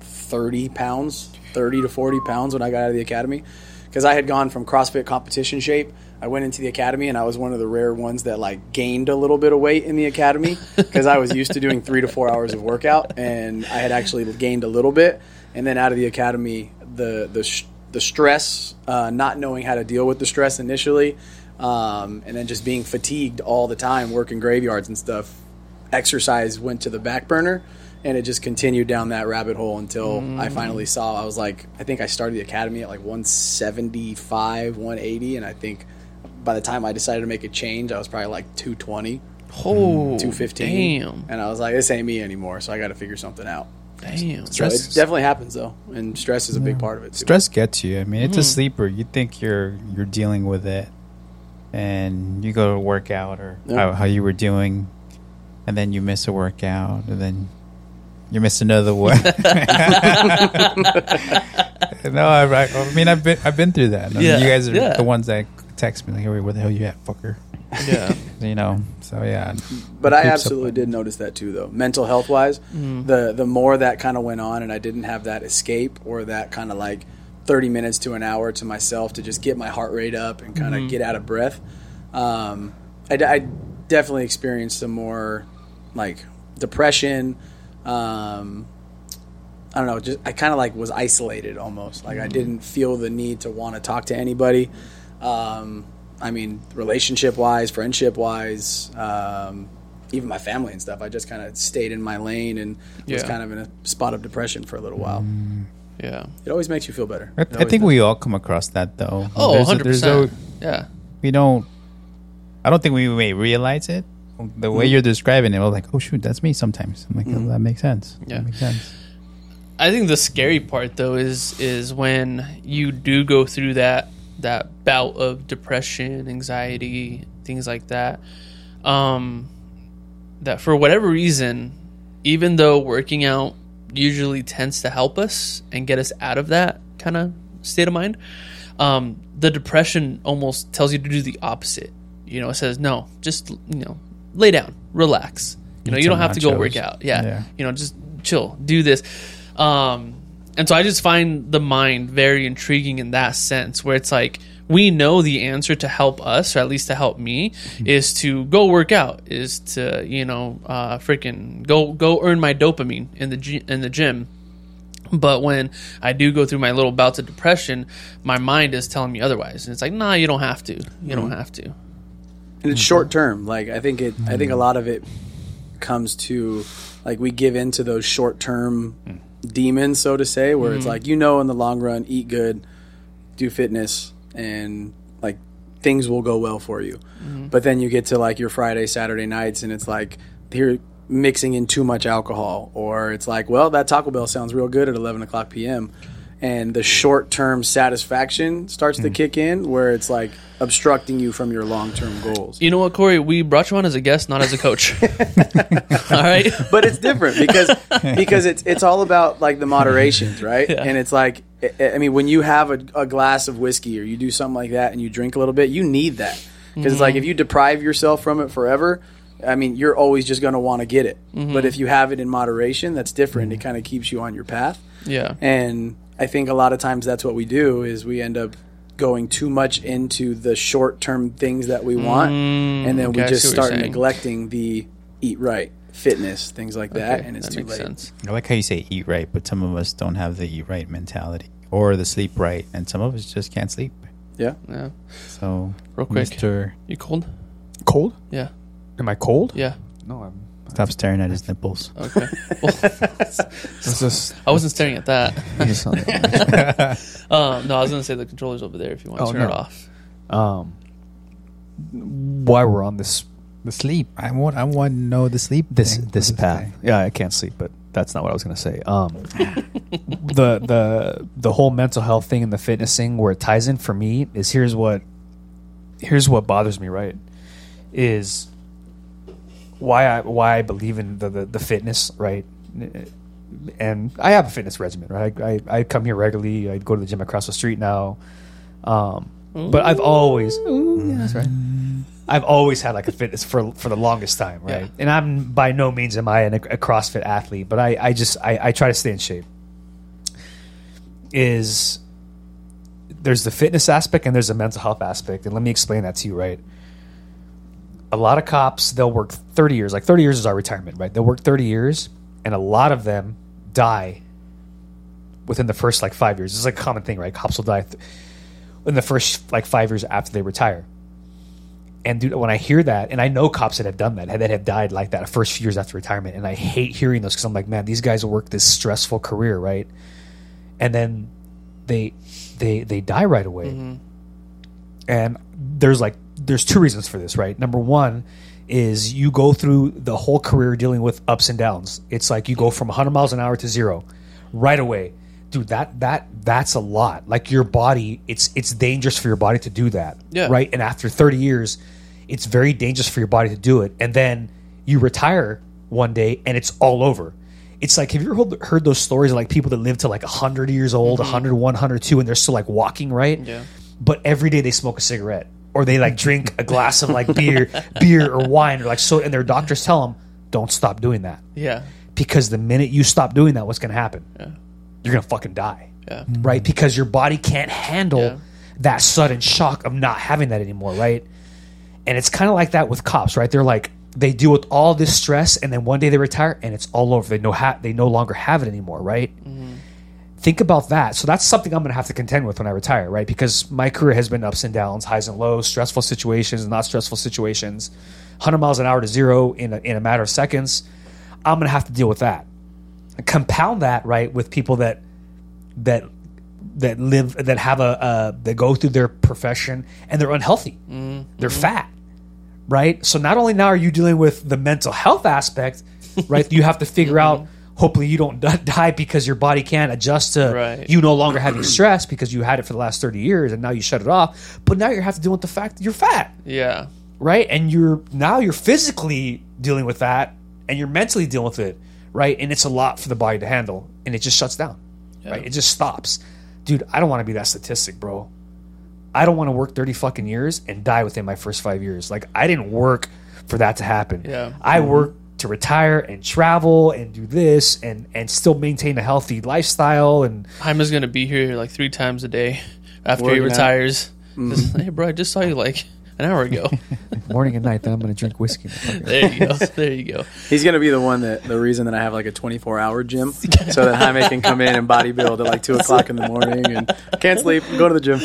thirty pounds, thirty to forty pounds when I got out of the academy because I had gone from CrossFit competition shape. I went into the academy and I was one of the rare ones that like gained a little bit of weight in the academy because I was used to doing three to four hours of workout and I had actually gained a little bit. And then out of the academy, the the sh- the stress, uh, not knowing how to deal with the stress initially, um, and then just being fatigued all the time, working graveyards and stuff. Exercise went to the back burner, and it just continued down that rabbit hole until I mm. finally saw. I was like, I think I started the academy at like 175, 180, and I think by the time I decided to make a change, I was probably like 220, Oh, 215, Damn. and I was like, this ain't me anymore. So I got to figure something out. Damn. So Stress- it definitely happens though, and stress is a big part of it. Too. Stress gets you. I mean, it's a mm. sleeper. You think you're you're dealing with it, and you go to work out or Yeah. how, how you were doing, and then you miss a workout, and then you miss another one. no, I, I, I mean, I've been I've been through that. I mean, Yeah, you guys are yeah. the ones that text me like, "Hey, where the hell you at, fucker?" Yeah. You know. So yeah, But I Creeps up absolutely did notice that too, though. Mental health wise, the the more that kind of went on, and I didn't have that escape or that kind of like thirty minutes to an hour to myself to just get my heart rate up and kind of get out of breath. Um, I, d- I definitely experienced some more like depression. Um, I don't know, just I kind of like was isolated almost. Like I didn't feel the need to want to talk to anybody. Um, I mean, relationship wise, friendship wise, um, even my family and stuff. I just kind of stayed in my lane and was kind of in a spot of depression for a little while. Yeah. It always makes you feel better. I, I think does. we all come across that though. Oh, There's a- there's no- percent. Yeah. we don't i don't think we may realize it the way Mm-hmm. you're describing it we're like oh shoot that's me sometimes i'm like oh, that makes sense Yeah. that makes sense I think the scary part though is is when you do go through that that bout of depression, anxiety, things like that. Um, that for whatever reason, even though working out usually tends to help us and get us out of that kind of state of mind, um, the depression almost tells you to do the opposite. You know, it says no, just you know, lay down, relax. You know, Eat you don't have to go work out. Yeah, Yeah. you know, just chill, do this. Um, and so I just find the mind very intriguing in that sense, where it's like we know the answer to help us, or at least to help me, Hmm. is to go work out, is to you know, uh, freaking go go earn my dopamine in the gy- in the gym. But when I do go through my little bouts of depression, my mind is telling me otherwise, and it's like, nah, you don't have to. You don't have to. And it's mm-hmm. short term. Like I think it. I think a mm-hmm. lot of it comes to like we give into those short term mm. demons, so to say, where it's mm-hmm. like you know, in the long run, eat good, do fitness, and like things will go well for you. But then you get to like your Friday, Saturday nights, and it's like here mixing in too much alcohol, or it's like, well, that Taco Bell sounds real good at eleven o'clock p.m. And the short term satisfaction starts to hmm. kick in, where it's like obstructing you from your long term goals. You know what, Corey? We brought you on as a guest, not as a coach. All right. but it's different because because it's it's all about like the moderations, right? Yeah. And it's like I mean, when you have a, a glass of whiskey or you do something like that and you drink a little bit, you need that because it's like hmm. if you deprive yourself from it forever. I mean, you're always just going to want to get it. But hmm. if you have it in moderation, that's different. It kind of keeps you on your path. Yeah. And I think a lot of times that's what we do is we end up going too much into the short term things that we want, mm, and then okay, we just see what you're start neglecting the eat right, fitness, things like that, Okay, and it's that too makes late. sense. i like how you say eat right but some of us don't have the eat right mentality or the sleep right and some of us just can't sleep Yeah, Yeah. so Real quick. Mr. You cold? Cold? Yeah. Am I cold? Yeah. No, I'm. Stop staring at his nipples Okay. Well, It's just. I wasn't staring at that. I just Um, no, I was gonna say the controller's over there if you want to Oh, turn it no. off. um. Why we're on this the sleep i want i want to know the sleep this thing. this path. that? Yeah, I can't sleep, but that's not what I was going to say. Um, the the the whole mental health thing and the fitness thing, where it ties in for me, is here's what here's what bothers me. Right, is why I why I believe in the the, the fitness. Right. And I have a fitness regimen, right? I, I, I come here regularly. I go to the gym across the street now. Um, but I've always, yeah, that's right. I've always had like a fitness for for the longest time, right? Yeah. And I'm by no means am I an, a CrossFit athlete, but I I just I, I try to stay in shape. Is there's the fitness aspect and there's the mental health aspect, and let me explain that to you, right? A lot of cops they'll work 30 years, like 30 years is our retirement, right? They'll work 30 years, and a lot of them die within the first like five years. Is like a common thing, right? Cops will die th- in the first like five years after they retire and dude, when I hear that, and I know cops that have done that, that have died like that first few years after retirement, and I hate hearing those because I'm like, man, these guys work this stressful career, right? And then they they they die right away, mm-hmm. and there's like there's two reasons for this, right? Number one is you go through the whole career dealing with ups and downs. It's like you go from 100 miles an hour to zero right away. Dude, that that that's a lot. Like your body, it's it's dangerous for your body to do that. Yeah. Right? And after 30 years, it's very dangerous for your body to do it. And then you retire one day and it's all over. It's like have you ever heard- those stories of like people that live to like 100 years old, 101, mm-hmm. 102 and they're still like walking, right? Yeah. but every day they smoke a cigarette or they like drink a glass of like beer, beer or wine or like so, and their doctors tell them don't stop doing that Yeah. because the minute you stop doing that, what's going to happen? Yeah. You're going to fucking die, Yeah. right? Because your body can't handle Yeah. that sudden shock of not having that anymore, right? And it's kind of like that with cops, right? They're like they deal with all this stress, and then one day they retire, and it's all over. They know ha- they no longer have it anymore, right? Mm-hmm. Think about that. So that's something I'm going to have to contend with when I retire, right? Because my career has been ups and downs, highs and lows, stressful situations, not stressful situations, 100 miles an hour to zero in a, in a matter of seconds. I'm going to have to deal with that. Compound that, right, with people that that that live that have a uh, that go through their profession and they're unhealthy, they're fat, right? So not only now are you dealing with the mental health aspect, right? You have to figure out. Hopefully, you don't die because your body can't adjust to Right. you no longer having stress because you had it for the last thirty years and now you shut it off. But now you have to deal with the fact that you're fat, Yeah. right? And you're now you're physically dealing with that and you're mentally dealing with it, right? And it's a lot for the body to handle, and it just shuts down, yeah. right? It just stops, dude. I don't want to be that statistic, bro. I don't want to work 30 fucking years and die within my first five years. Like, I didn't work for that to happen. Yeah. I worked to retire and travel and do this and, and still maintain a healthy lifestyle. And Jaime's gonna be here like three times a day after Working he out. retires. Just, hey, bro, I just saw you like an hour ago. morning and night, then I'm going to drink whiskey. there you go. There you go. He's gonna be the one that the reason that I have like a 24 hour gym, so that Jaime can come in and bodybuild at like two o'clock in the morning and can't sleep, go to the gym.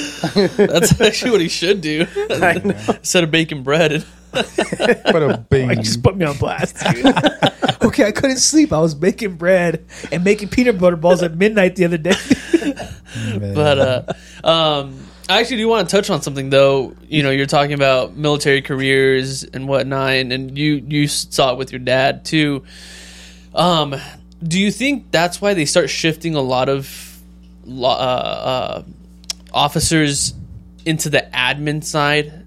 That's actually what he should do. I know. Instead of baking bread. And, Put a bing. Like, just put me on blast. dude. okay, I couldn't sleep. I was making bread and making peanut butter balls at midnight the other day. but uh, um, I actually do want to touch on something though. You know, you're talking about military careers and whatnot, and, you you saw it with your dad too. Um, do you think that's why they start shifting a lot of uh, uh, officers into the admin side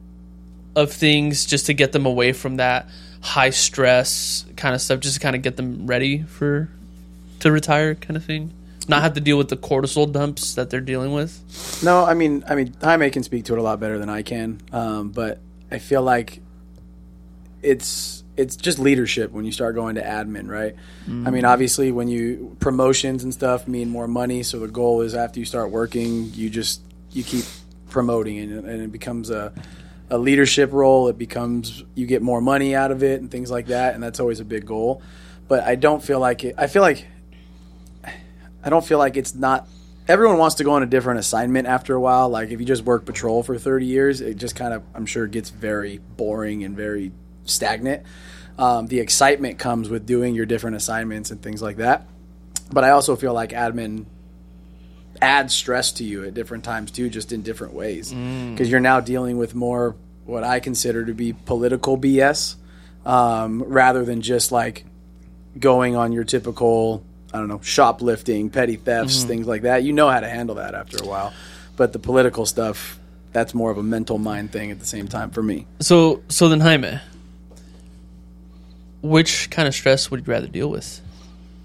of things, just to get them away from that high stress kind of stuff, just to kind of get them ready for to retire, kind of thing? Not have to deal with the cortisol dumps that they're dealing with. No, I mean, I mean, Jaime can speak to it a lot better than I can. Um, but I feel like it's it's just leadership when you start going to admin, right? I mean, obviously, when you promotions and stuff mean more money, so the goal is after you start working, you just you keep promoting, and, and it becomes a a leadership role. It becomes you get more money out of it and things like that, and that's always a big goal. But I don't feel like it. I feel like I don't feel like it's not. Everyone wants to go on a different assignment after a while. Like if you just work patrol for thirty years, it just kind of I'm sure gets very boring and very stagnant. Um, the excitement comes with doing your different assignments and things like that. But I also feel like admin adds stress to you at different times too, just in different ways, because you're now dealing with more what I consider to be political BS um, rather than just like going on your typical I don't know shoplifting, petty thefts, things like that. You know how to handle that after a while, but the political stuff that's more of a mental mind thing at the same time for me. So, so then Jaime, which kind of stress would you rather deal with?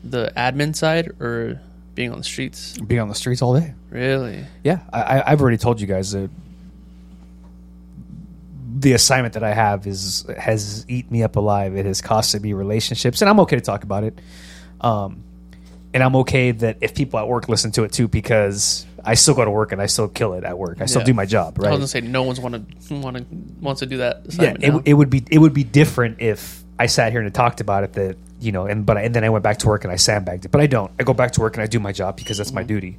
The admin side or being on the streets? Being on the streets all day. Really? Yeah, I, I- I've already told you guys that the assignment that I have is has eaten me up alive. It has costed me relationships, and I'm okay to talk about it. Um, and I'm okay that if people at work listen to it too, because I still go to work and I still kill it at work. I still Yeah. do my job, right? I was gonna say no one's want to want to wants to do that yeah, assignment. it, now. it would be it would be different if I sat here and talked about it. That you know, and but I, and then I went back to work and I sandbagged it. But I don't. I go back to work and I do my job because that's my duty.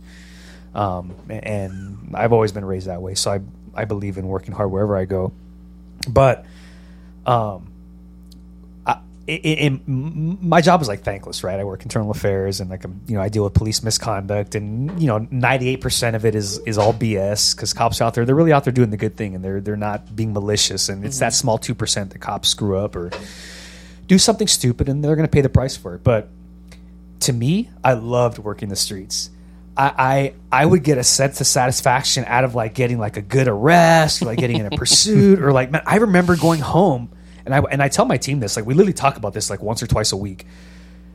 Um, and I've always been raised that way, so I I believe in working hard wherever I go. but um, it, it, my job is like thankless, right? I work internal affairs and like I'm, you know I deal with police misconduct, and you know ninety eight percent of it is is all BS because cops out there they're really out there doing the good thing and they're they're not being malicious, and it's that mm-hmm. small two percent that cops screw up or do something stupid and they're going to pay the price for it. But to me, I loved working the streets. I, I I would get a sense of satisfaction out of like getting like a good arrest, or like getting in a pursuit, or like man, I remember going home and I and I tell my team this like we literally talk about this like once or twice a week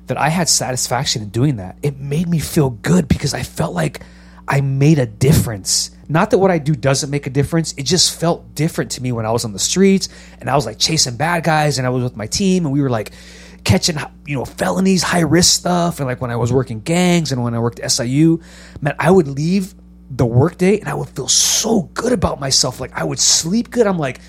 that I had satisfaction in doing that. It made me feel good because I felt like I made a difference. Not that what I do doesn't make a difference. It just felt different to me when I was on the streets and I was like chasing bad guys and I was with my team and we were like catching you know felonies, high risk stuff, and like when I was working gangs and when I worked SIU, man, I would leave the workday and I would feel so good about myself. Like I would sleep good. I'm like,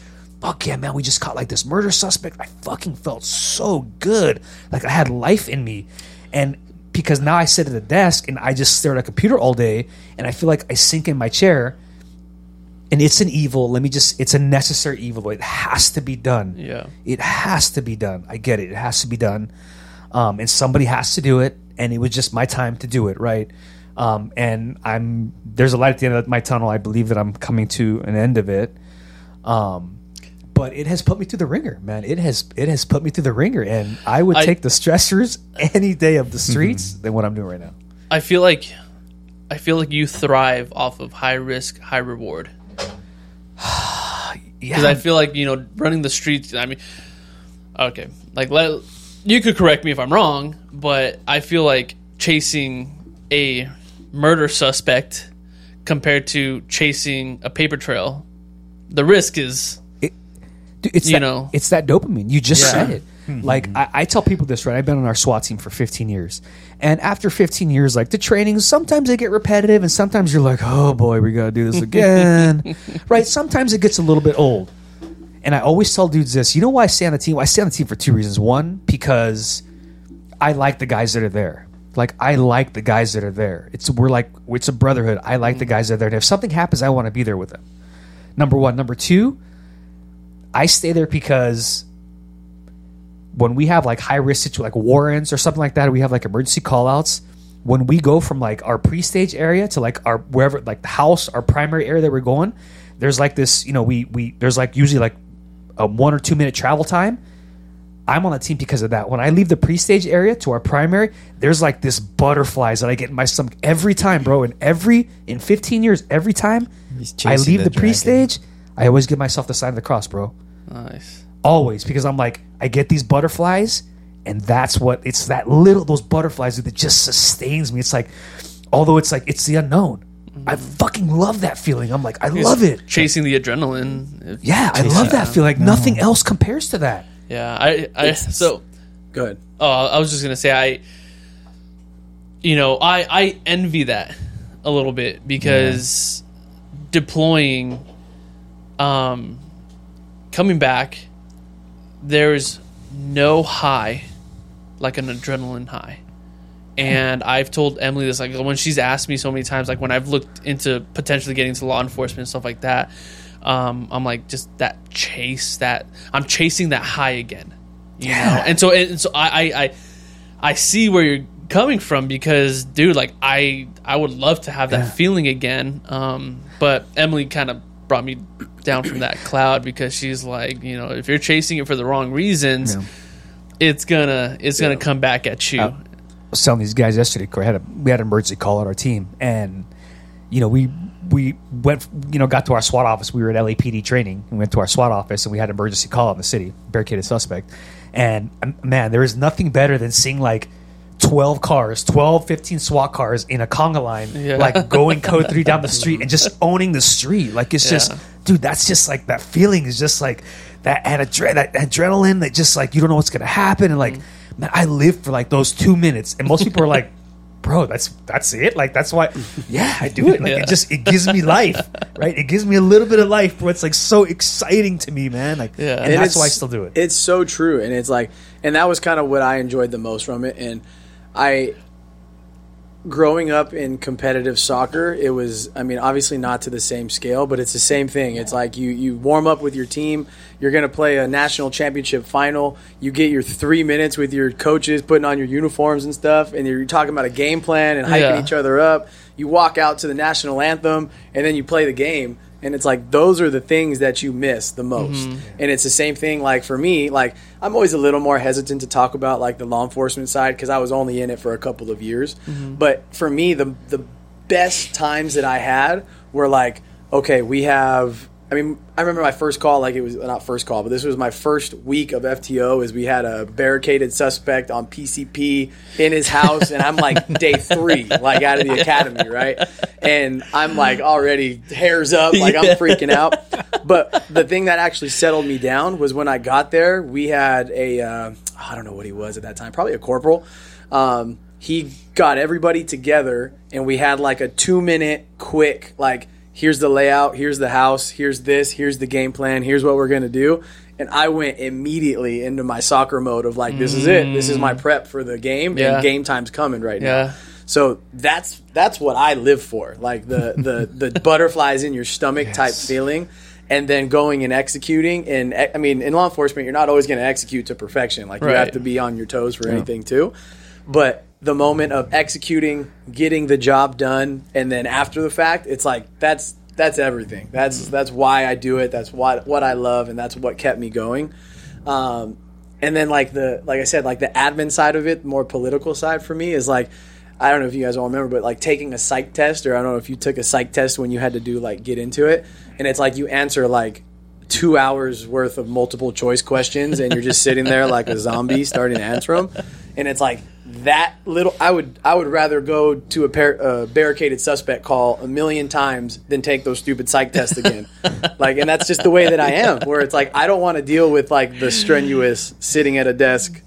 fuck yeah, man, we just caught like this murder suspect. I fucking felt so good. Like I had life in me. And because now I sit at a desk and I just stare at a computer all day and I feel like I sink in my chair and it's an evil. Let me just, it's a necessary evil. It has to be done. Yeah. It has to be done. I get it. It has to be done. Um, and somebody has to do it. And it was just my time to do it, right? Um, and I'm, there's a light at the end of my tunnel. I believe that I'm coming to an end of it. Um, but it has put me through the ringer, man. It has it has put me through the ringer, and I would I- take the stressors any day of the mm-hmm. streets than what I'm doing right now. I feel like I feel like you thrive off of high risk, high reward. Because Yeah, I feel like you know running the streets. I mean, okay, like let you could correct me if I'm wrong, but I feel like chasing a murder suspect compared to chasing a paper trail, the risk is Dude, it's you that, know. it's that dopamine. You just Yeah. said it. Hmm. Like I, I tell people this, right? I've been on our SWAT team for 15 years, and after 15 years, like the trainings, sometimes they get repetitive, and sometimes you're like, oh boy, we gotta do this again, right? Sometimes it gets a little bit old, and I always tell dudes this. You know why I stay on the team? I stay on the team for two reasons. One, because I like the guys that are there. Like I like the guys that are there. It's we're like it's a brotherhood. I like the mm. guys that are there. And if something happens, I want to be there with them. Number one. Number two, I stay there because when we have like high risk situ like warrants or something like that, we have like emergency call outs. When we go from like our pre stage area to like our wherever like the house, our primary area that we're going, there's like this, you know, we we there's like usually like a one or two minute travel time. I'm on the team because of that. When I leave the pre-stage area to our primary, there's like this butterflies that I get in my stomach every time, bro. And every in 15 years, every time I leave the the, dragon. Pre-stage, I always give myself the sign of the cross, bro. nice. Always because I'm like I get these butterflies, and that's what it's that little those butterflies that just sustains me. It's like, although it's like it's the unknown. Mm-hmm. I fucking love that feeling. I'm like I love it. Chasing the adrenaline. Yeah, I love that feeling. Like mm-hmm. nothing else compares to that. Yeah. I. I so. Go ahead. Oh, I was just gonna say I. You know, I I envy that a little bit because deploying, um, coming back, there's no high like an adrenaline high. And I've told Emily this like when she's asked me so many times, like when I've looked into potentially getting into law enforcement and stuff like that, um, I'm like just that chase that I'm chasing that high again, you know. And so and so I, I I I see where you're coming from because dude, like I I would love to have that feeling again. Um, but Emily kind of brought me down from that cloud because she's like, you know, if you're chasing it for the wrong reasons, Yeah. it's gonna it's gonna come back at you. Uh, was telling these guys yesterday. Corey had a we had an emergency call on our team, and you know we we went you know got to our SWAT office. We were at LAPD training. We went to our SWAT office, and we had an emergency call in the city, barricaded suspect. And um, man, there is nothing better than seeing like. 12 cars, 12, 15 SWAT cars in a conga line, Yeah. like going code three down the street and just owning the street. Like, it's just, dude, that's just like that feeling is just like that, adre- that adrenaline that just like you don't know what's gonna happen. And like, mm. man, I live for like those two minutes. And most people are like, bro, that's that's it. Like that's why, yeah, I do it. Like Yeah. it just it gives me life, right? It gives me a little bit of life, bro. It's like so exciting to me, man. Like, Yeah. and, And that's it's- why I still do it. It's so true, and it's like, and that was kind of what I enjoyed the most from it. And I, growing up in competitive soccer, it was, I mean, obviously not to the same scale, but it's the same thing. It's like you, you warm up with your team, you're going to play a national championship final, you get your three minutes with your coaches putting on your uniforms and stuff, and you're talking about a game plan and hyping Yeah. each other up. You walk out to the national anthem, and then you play the game. And it's like those are the things that you miss the most. Mm-hmm. And it's the same thing like for me, like I'm always a little more hesitant to talk about like the law enforcement side because I was only in it for a couple of years. Mm-hmm. But for me, the the best times that I had were like, okay, we have. I mean, I remember my first call, like it was not first call, but this was my first week of FTO. Is we had a barricaded suspect on PCP in his house, and I'm like day three, like out of the academy, right? And I'm like already hairs up, like I'm freaking out. But the thing that actually settled me down was when I got there, we had a uh, I don't know what he was at that time, probably a corporal. Um, he got everybody together, and we had like a two minute quick like here's the layout, here's the house, here's this, here's the game plan, here's what we're gonna do. And I went immediately into my soccer mode of like, this is it. This is my mm. prep for the game, Yeah. and game time's coming right Yeah. now. So that's that's what I live for, like the the the butterflies in your stomach type feeling, and then going and executing. And I mean, in law enforcement, you're not always going to execute to perfection. Like you have to be on your toes for anything too. But the moment of executing, getting the job done, and then after the fact, it's like that's that's everything. That's that's why I do it. That's what what I love, and that's what kept me going. Um, and then like the like I said, like the admin side of it, more political side for me is like I don't know if you guys all remember, but like taking a psych test, or I don't know if you took a psych test when you had to do like get into it, and it's like you answer like two hours worth of multiple choice questions, and you're just sitting there like a zombie starting to answer them, and it's like that little. I would I would rather go to a par- uh, barricaded suspect call a million times than take those stupid psych tests again. like, and that's just the way that I am. Where it's like I don't want to deal with like the strenuous sitting at a desk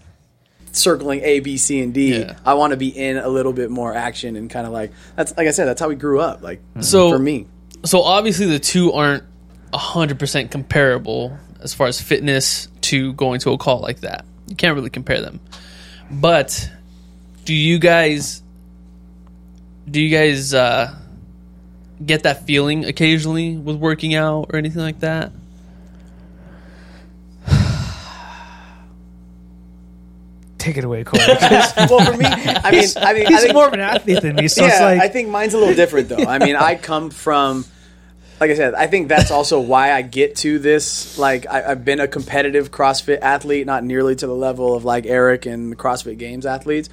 circling A, B, C, and D. Yeah. I want to be in a little bit more action and kind of like that's like I said, that's how we grew up. Like So- for me, so obviously the two aren't 100% comparable as far as fitness to going to a call like that you can't really compare them but do you guys do you guys uh, get that feeling occasionally with working out or anything like that Take it away, Corey. well, for me, I mean, I mean, I He's think, more of an athlete than me, so yeah, it's like I think mine's a little different though. I mean, I come from, like I said, I think that's also why I get to this. Like, I, I've been a competitive CrossFit athlete, not nearly to the level of like Eric and the CrossFit Games athletes,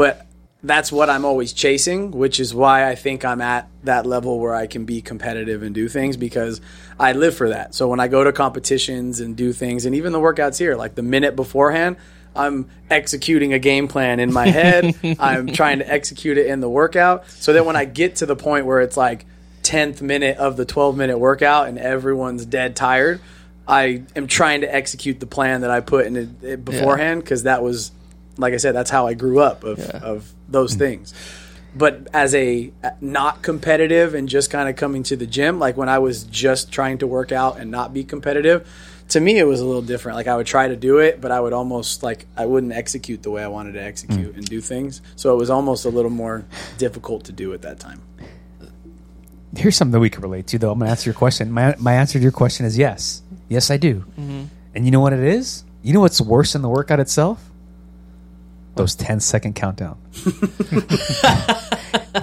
but that's what I'm always chasing, which is why I think I'm at that level where I can be competitive and do things because I live for that. So when I go to competitions and do things, and even the workouts here, like the minute beforehand, I'm executing a game plan in my head. I'm trying to execute it in the workout so that when I get to the point where it's like 10th minute of the 12 minute workout and everyone's dead tired, I am trying to execute the plan that I put in it, it beforehand because that was, like I said, that's how I grew up of, of those mm. things. But as a not competitive and just kind of coming to the gym, like when I was just trying to work out and not be competitive, to me it was a little different. Like I would try to do it, but I would almost like I wouldn't execute the way I wanted to execute mm. and do things. So it was almost a little more difficult to do at that time. here's something that we can relate to, though. I'm going to answer your question. My, my answer to your question is yes. Yes, I do. Mm-hmm. And you know what it is? You know what's worse than the workout itself? Those 10 second countdown.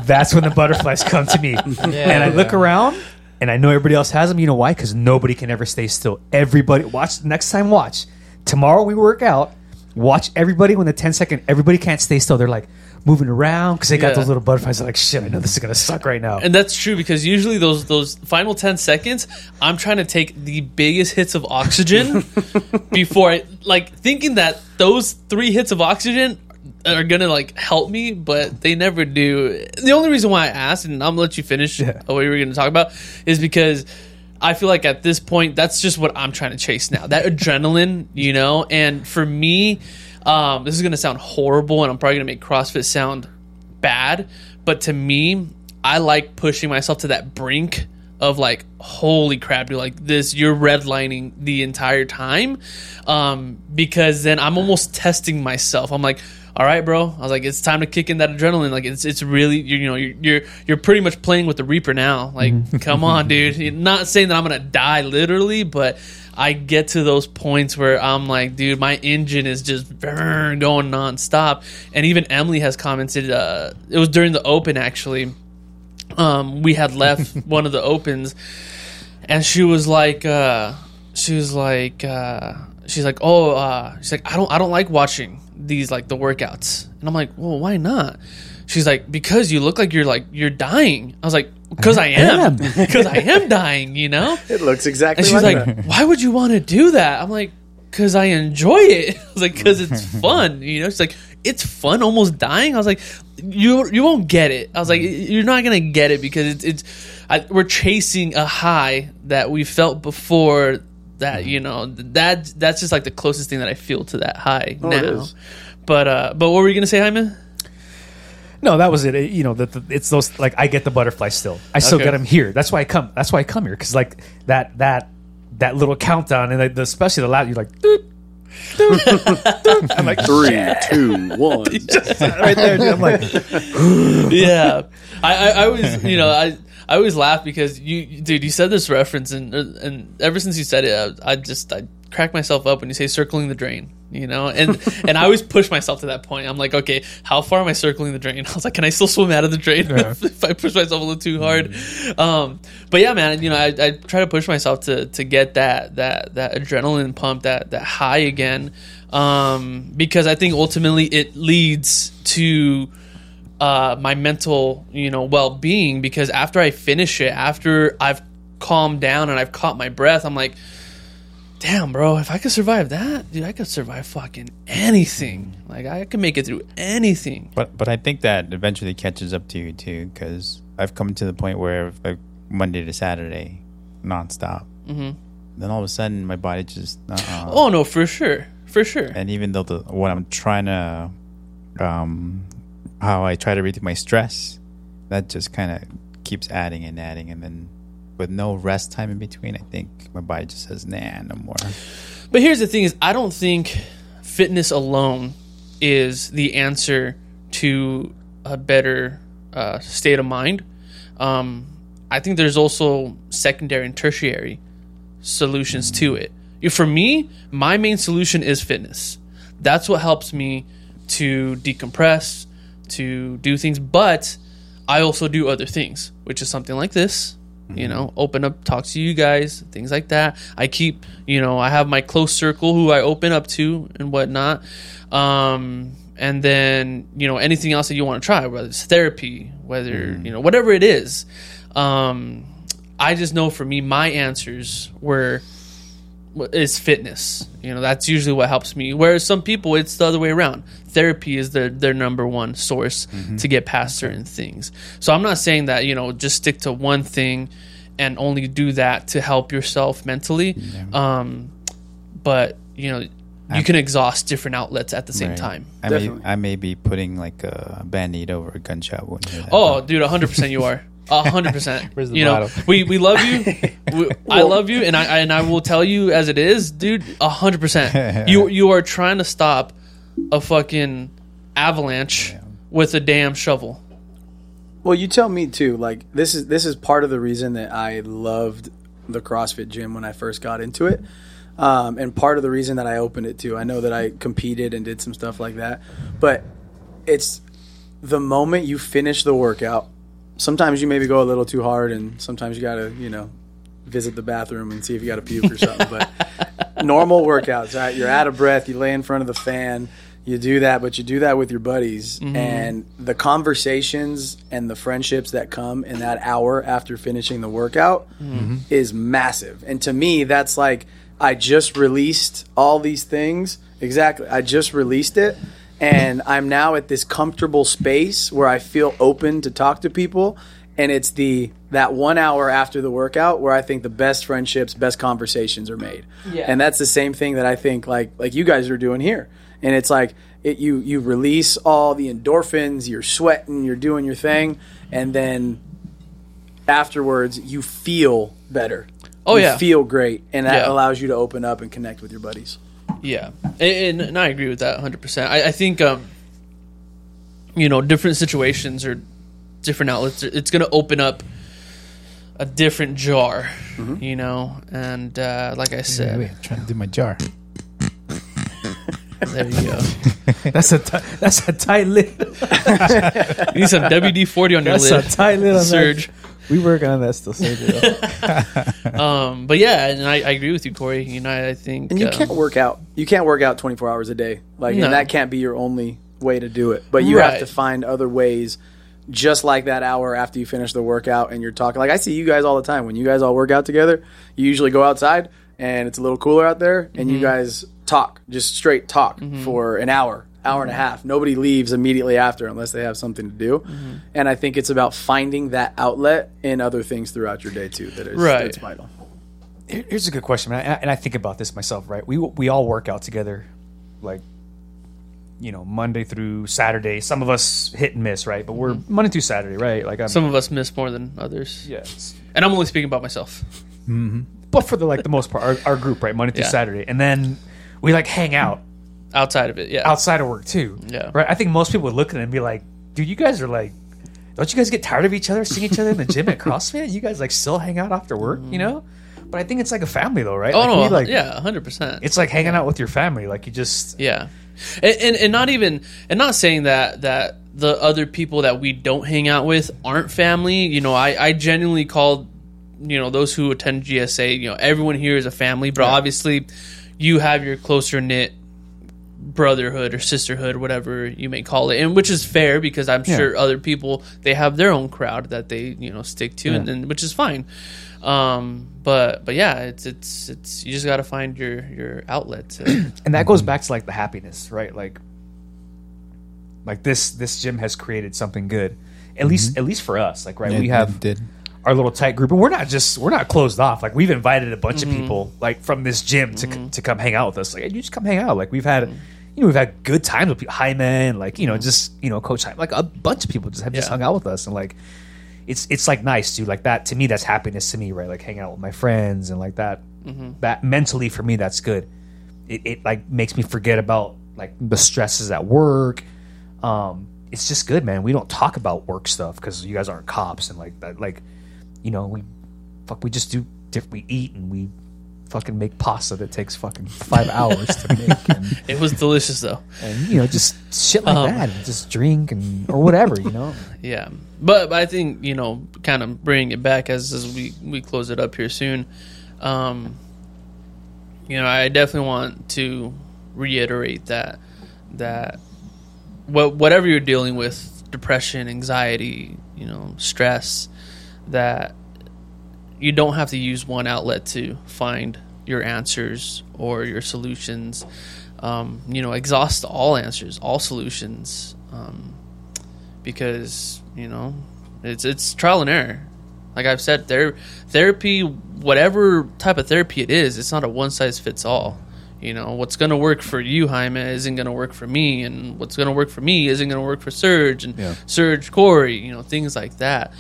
That's when the butterflies come to me. and I look around and I know everybody else has them. You know why? Because nobody can ever stay still. Everybody, watch, next time, watch. Tomorrow we work out. Watch everybody when the 10 second, everybody can't stay still. They're like moving around because they got Yeah. those little butterflies. They're like, shit, I know this is going to suck right now. And that's true because usually those those final ten seconds, I'm trying to take the biggest hits of oxygen before I like thinking that those three hits of oxygen are gonna like help me, but they never do. The only reason why I asked, and I'm gonna let you finish Yeah. what you were gonna talk about, is because I feel like at this point that's just what I'm trying to chase now. That adrenaline, you know, and for me, um, this is gonna sound horrible, and I'm probably gonna make CrossFit sound bad, but to me, I like pushing myself to that brink of like, holy crap, you're like this, you're redlining the entire time. Um, because then I'm almost testing myself. I'm like, all right, bro. I was like, it's time to kick in that adrenaline. Like it's it's really you, you know you're, you're you're pretty much playing with the Reaper now. Like, Mm-hmm. come on, dude. Not saying that I'm gonna die literally, but I get to those points where I'm like, dude, my engine is just going nonstop. And even Emily has commented. Uh, it was during the open actually. Um, we had left one of the opens, and she was like, uh, she was like, uh, she's like, oh, uh, she's like, I don't, I don't like watching these like the workouts, and I'm like, well, why not? She's like, because you look like you're like you're dying. I was like, because I am, because I am dying, you know. It looks exactly And she's like, like, that. why would you want to do that? I'm like, because I enjoy it. I was like, because it's fun. You know, she's like, it's fun almost dying. I was like, you you won't get it. I was like, you're not gonna get it because it's it's I, we're chasing a high that we felt before. That you know that that's just like the closest thing that I feel to that high Oh, now. is. But uh, but what were you gonna say, Jaime? No, that was it. It- you know, that the, it's those like I get the butterfly still. I still Okay. get them here. That's why I come. That's why I come here because like that that that little countdown and like, the, especially the loud. You're like, doop, doop, doop. I'm like three, two, one. right there. Dude. I'm like, yeah, I, I, I always, you know, I, I always laugh because you, dude, you said this reference, and and ever since you said it, I, I just I crack myself up when you say circling the drain, you know, and and I always push myself to that point. I'm like, okay, how far am I circling the drain? I was like, can I still swim out of the drain if I push myself a little too hard? Um, but yeah, man, you know, I, I try to push myself to to get that that that adrenaline pump, that that high again, um, because I think ultimately it leads to uh, my mental, you know, well being. Because after I finish it, after I've calmed down and I've caught my breath, I'm like, damn, bro, if I could survive that, dude, I could survive fucking anything. Like I could make it through anything. But but I think that eventually catches up to you too, because I've come to the point where like Monday to Saturday, nonstop. Mm-hmm. Then all of a sudden, my body just. Uh-uh. Oh no, for sure, for sure. And even though the what I'm trying to, um, how I try to reduce my stress, that just kind of keeps adding and adding, and then with no rest time in between, I think my body just says, "Nah, no more." But here's the thing: is I don't think fitness alone is the answer to a better uh, state of mind. Um, I think there's also secondary and tertiary solutions to it. For me, my main solution is fitness. That's what helps me to decompress, to do things. But I also do other things, which is something like this. You know, open up, talk to you guys, things like that. I keep, you know, I have my close circle who I open up to and whatnot. Um, and then, you know, anything else that you want to try, whether it's therapy, whether, you know, whatever it is. Um, I just know for me, my answers were is fitness. You know, that's usually what helps me. Whereas some people, it's the other way around. Therapy is their their number one source to get past certain things. So I'm not saying that you know just stick to one thing and only do that to help yourself mentally. Um, but you know, you can exhaust different outlets at the same Right. time. I may, I may be putting like a band-aid over a gunshot wound. Oh, dude, hundred percent, you are. hundred percent. Where's the You know, we we love you. We, I love you, and I and I will tell you as it is, dude. hundred percent. You you are trying to stop a fucking avalanche with a damn shovel. Well, you tell me too. Like this is this is part of the reason that I loved the CrossFit gym when I first got into it, um, and part of the reason that I opened it too. I know that I competed and did some stuff like that, but it's the moment you finish the workout. Sometimes you maybe go a little too hard, and sometimes you gotta you know visit the bathroom and see if you got a puke or something. But normal workouts, right? You're out of breath. You lay in front of the fan. You do that, but you do that with your buddies, mm-hmm. and the conversations and the friendships that come in that hour after finishing the workout mm-hmm. is massive. And to me, that's like I just released all these things. Exactly, I just released it, and I'm now at this comfortable space where I feel open to talk to people and it's the that one hour after the workout where I think the best friendships, best conversations are made. Yeah. And that's the same thing that I think like like you guys are doing here. And it's like it, you you release all the endorphins, you're sweating, you're doing your thing, and then afterwards you feel better. Oh, You yeah. feel great, and that Yeah. allows you to open up and connect with your buddies. Yeah, and, and I agree with that 100. percent I, I think um, you know different situations or different outlets it's going to open up a different jar you know and uh, like i said wait, I'm trying to do my jar. there you go That's a ti- that's a tight lid. you need some wd-40 on your That's lid a tight lid on Serge that. We working on that still, Sergio. um but yeah and I, I agree with you corey you know i think And you um, can't work out. You can't work out 24 hours a day. Like, No. and that can't be your only way to do it. But you have to find other ways, just like that hour after you finish the workout and you're talking. Like, I see you guys all the time. When you guys all work out together, you usually go outside and it's a little cooler out there, and Mm-hmm. you guys talk, just straight talk for an hour, hour and a half. Nobody leaves immediately after unless they have something to do. Mm-hmm. And I think it's about finding that outlet in other things throughout your day too. That is Right. that's vital. Here's a good question. And I- and I think about this myself, right? We we all work out together, like you know, Monday through Saturday. Some of us hit and miss, right? But we're Monday through Saturday, right? Like I'm, some of us miss more than others yes. and i'm only speaking about myself But for the like the most part, our, our group, right? Monday through Yeah. Saturday, and then we like hang out outside of it yeah outside of work too. Yeah. Right. I think most people would look at it and be like, "Dude, you guys are like." Don't you guys get tired of each other, seeing each other in the gym at CrossFit? You guys like still hang out after work, you mm-hmm. know? But I think it's like a family though, right? oh like, no we, like, yeah 100% It's like hanging out with your family. Like you just Yeah, and, and and not even and not saying that that the other people that we don't hang out with aren't family. You know, I I genuinely call you know those who attend GSA. You know, everyone here is a family, but obviously you have your closer knit brotherhood or sisterhood whatever you may call it and which is fair because i'm sure other people they have their own crowd that they you know stick to and, and which is fine um but but yeah it's it's it's you just got to find your your outlet to, and that goes mm-hmm. back to like the happiness, right? Like like this this gym has created something good. At least mm-hmm. at least for us. Like right, It- we have did. our little tight group and we're not just we're not closed off. Like we've invited a bunch of mm-hmm. people like from this gym to c to come hang out with us. Like you just come hang out. Like we've had you know, we've had good times with people, and like, you know, just, you know, Coach Jaime, like a bunch of people just have just Yeah. hung out with us and like it's it's like nice dude like that to me that's happiness to me right? Like hanging out with my friends and like that that mentally for me that's good. It, it like makes me forget about like the stresses at work. Um it's just good man. We don't talk about work stuff because you guys aren't cops and like that like you know we fuck we just do diff- we eat and we fucking make pasta that takes fucking five hours to make and, it was delicious though and you know just shit like Um, that and just drink and or whatever you know Yeah, but, but I think you know, kind of bringing it back as as we we close it up here soon. Um, you know, I definitely want to reiterate that that what whatever you're dealing with, depression, anxiety, you know, stress, that you don't have to use one outlet to find your answers or your solutions. Um, you know, exhaust all answers, all solutions. Um, because you know it's it's trial and error. Like I've said, there therapy, whatever type of therapy it is, it's not a one size fits all. You know what's going to work for you, Jaime, isn't going to work for me, and what's going to work for me isn't going to work for Serge and Yeah. Serge Corey. You know things like that.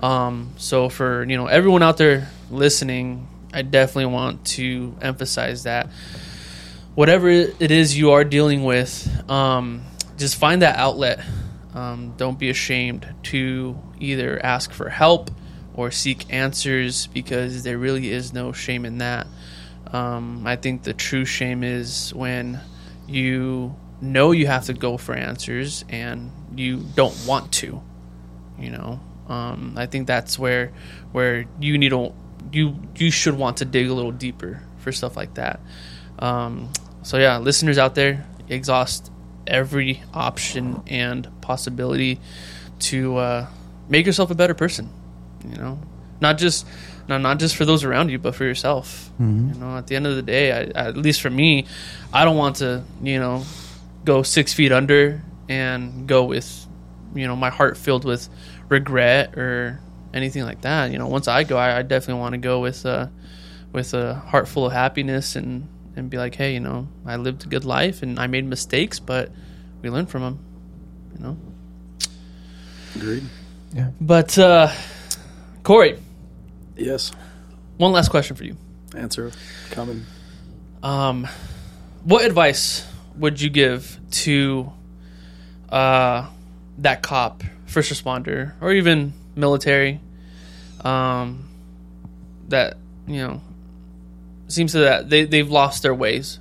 Um, so for you know everyone out there listening, I definitely want to emphasize that whatever it is you are dealing with, um, just find that outlet. Um, don't be ashamed to either ask for help or seek answers because there really is no shame in that. Um, I think the true shame is when you know you have to go for answers and you don't want to. You know, um, I think that's where where you need to you you should want to dig a little deeper for stuff like that. Um, so yeah, listeners out there, exhaust every option and possibility to uh, make yourself a better person. You know, not just not not just for those around you, but for yourself. You know, at the end of the day, I, at least for me, I don't want to you know go six feet under and go with you know my heart filled with regret or anything like that. You know, once I go, I, I definitely want to go with uh, with a heart full of happiness and and be like, hey, you know, I lived a good life and I made mistakes, but we learned from them. You know. Agreed. Yeah. But uh, Corey, Yes. one last question for you. Answer coming. Um, what advice would you give to uh, that cop, first responder, or even military, um, that you know seems to that they they've lost their ways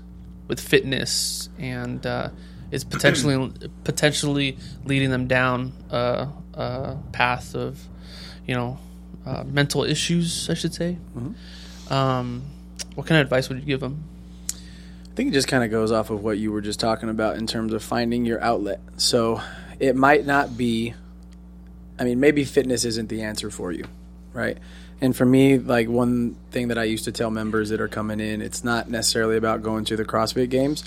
with fitness and uh, it's potentially potentially leading them down a, a path of you know uh, mental issues, I should say. Um, what kind of advice would you give them? I think it just kind of goes off of what you were just talking about in terms of finding your outlet. So it might not be, I mean, maybe fitness isn't the answer for you, right? And for me, like one thing that I used to tell members that are coming in, it's not necessarily about going to the CrossFit games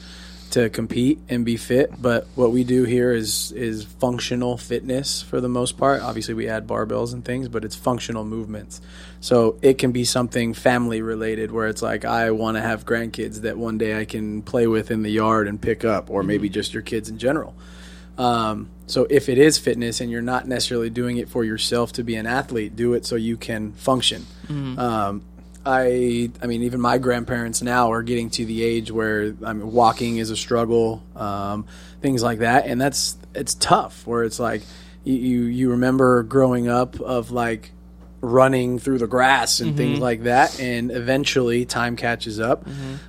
to compete and be fit, but what we do here is is functional fitness for the most part. Obviously, we add barbells and things, but it's functional movements. So it can be something family related where it's like I want to have grandkids that one day I can play with in the yard and pick up, or maybe mm-hmm. just your kids in general. Um, so if it is fitness and you're not necessarily doing it for yourself to be an athlete, do it so you can function. Um, I I mean even my grandparents now are getting to the age where I mean walking is a struggle, um, things like that, and that's it's tough. Where it's like you you, remember growing up of like running through the grass and things like that, and eventually time catches up.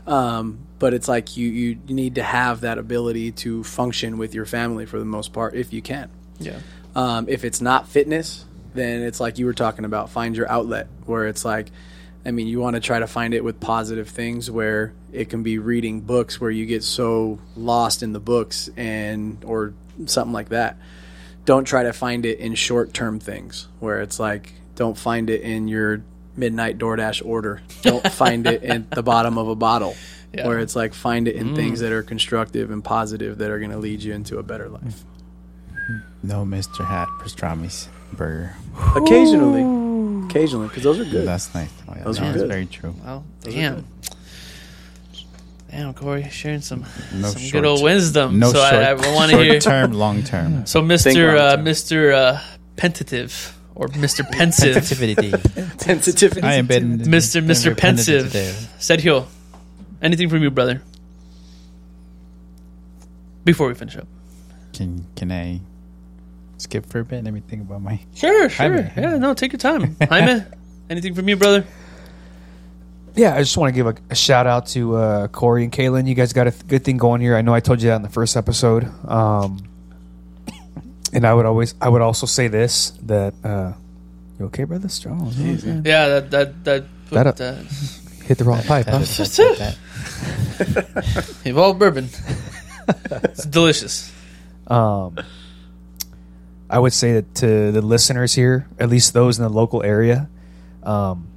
Um, but it's like you you need to have that ability to function with your family for the most part if you can. Yeah. Um, if it's not fitness, then it's like you were talking about, find your outlet where it's like, I mean, you want to try to find it with positive things where it can be reading books where you get so lost in the books and, or something like that. Don't try to find it in short term things where it's like, don't find it in your midnight DoorDash order. Don't find it in the bottom of a bottle. Yeah. Where it's like, find it in things that are constructive and positive that are going to lead you into a better life. No Mr. Hat pastrami's burger. Occasionally, occasionally, because those are good. That's nice. Oh, yeah, Those are that's good. very true. Well, Those are damn. Damn, Corey, sharing some No some short- good old wisdom. No so short, I, I want to short hear. term, long term. So, Mister uh. Mister uh, Pentative or Mister Pensive, Sensitivity. I am been Mister Mister been Pensive, today. Sergio, anything from you, brother? Before we finish up. Can can I skip for a bit? Let me think about my. Sure, sure. Jaime. Yeah, no, take your time. Jaime, anything from you, brother? Yeah, I just want to give a, a shout out to uh, Corey and Kaylin. You guys got a th- good thing going here. I know I told you that in the first episode. Um, and I would always, I would also say this that uh, you okay, brother? Strong. Yeah, that that that. That, uh, that Hit the wrong pipe. Huh? Evolved bourbon. it's delicious. Um, I would say that to the listeners here, at least those in the local area, um,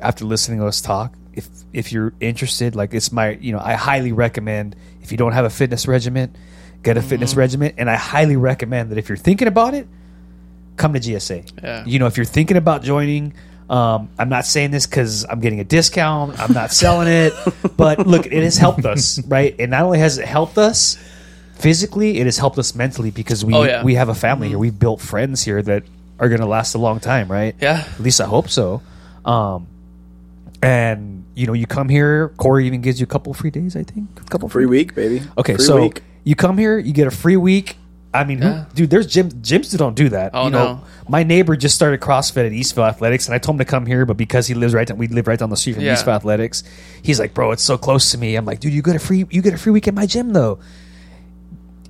after listening to us talk, if if you're interested, like it's my, you know, I highly recommend if you don't have a fitness regimen, get a fitness regimen, and I highly recommend that if you're thinking about it, come to GSA. Yeah. You know, if you're thinking about joining. Um, I'm not saying this because I'm getting a discount. I'm not selling it, but look, it has helped us, right? And not only has it helped us, physically it has helped us mentally because we Oh, yeah. we have a family here we've built friends here that are going to last a long time right Yeah. at least i hope so um and you know you come here corey even gives you a couple free days i think a couple Free week, baby. okay Free so week. you come here you get a free week I mean, who- dude, there's gyms. Gyms that don't do that. Oh, you know, no. my neighbor just started CrossFit at Eastvale Athletics, and I told him to come here, but because he lives right, down, we live right down the street from Yeah. Eastvale Athletics. He's like, bro, it's so close to me. I'm like, dude, you get a free, you get a free week at my gym though.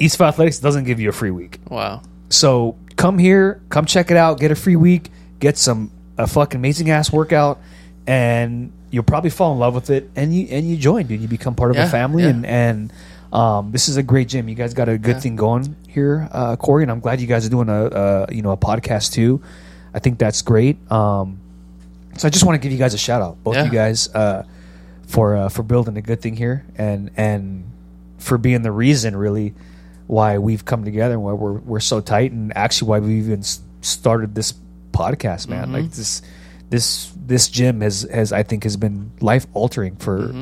Eastvale Athletics doesn't give you a free week. Wow. So come here, come check it out, get a free week, get some a fucking amazing ass workout, and you'll probably fall in love with it, and you and you join, dude. You become part of Yeah, a family, yeah. and and um, this is a great gym. You guys got a good Yeah. thing going here, uh, Corey, and I'm glad you guys are doing a, a you know a podcast too. I think that's great. Um, so I just want to give you guys a shout out, both Yeah. you guys, uh, for uh, for building a good thing here, and and for being the reason really why we've come together and why we're we're so tight, and actually why we even started this podcast, man. Mm-hmm. Like this this this gym has has I think has been life altering for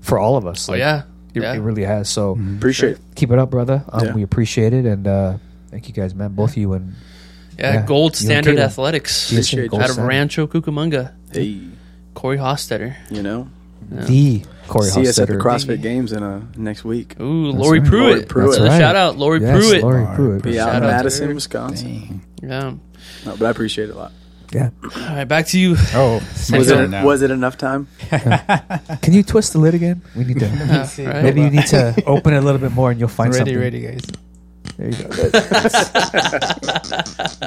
for all of us. Oh yeah. It, yeah. it really has. So Appreciate it. keep it up, brother. Um, Yeah. We appreciate it, and uh, thank you guys, man. Both of you and yeah. yeah. Gold standard Caitlin. athletics GSA you. Out of Standard. Rancho Cucamonga. Hey, Corey Hostetter. you know, the Corey See us at the Hostetter. CrossFit Games in uh, next week. Ooh, Lori right. Pruitt. Lori Pruitt. That's right. Shout out, Lori Yes, Pruitt. Lori Pruitt. Be out Shout in Madison. Wisconsin. Dang. Yeah. No, but I appreciate it a lot. Yeah. All right, back to you. Oh, Was it, was it enough time? Can you twist the lid again? We need to. Yeah, right. Maybe you need to open it a little bit more, and you'll find ready, something. ready, guys. There you go.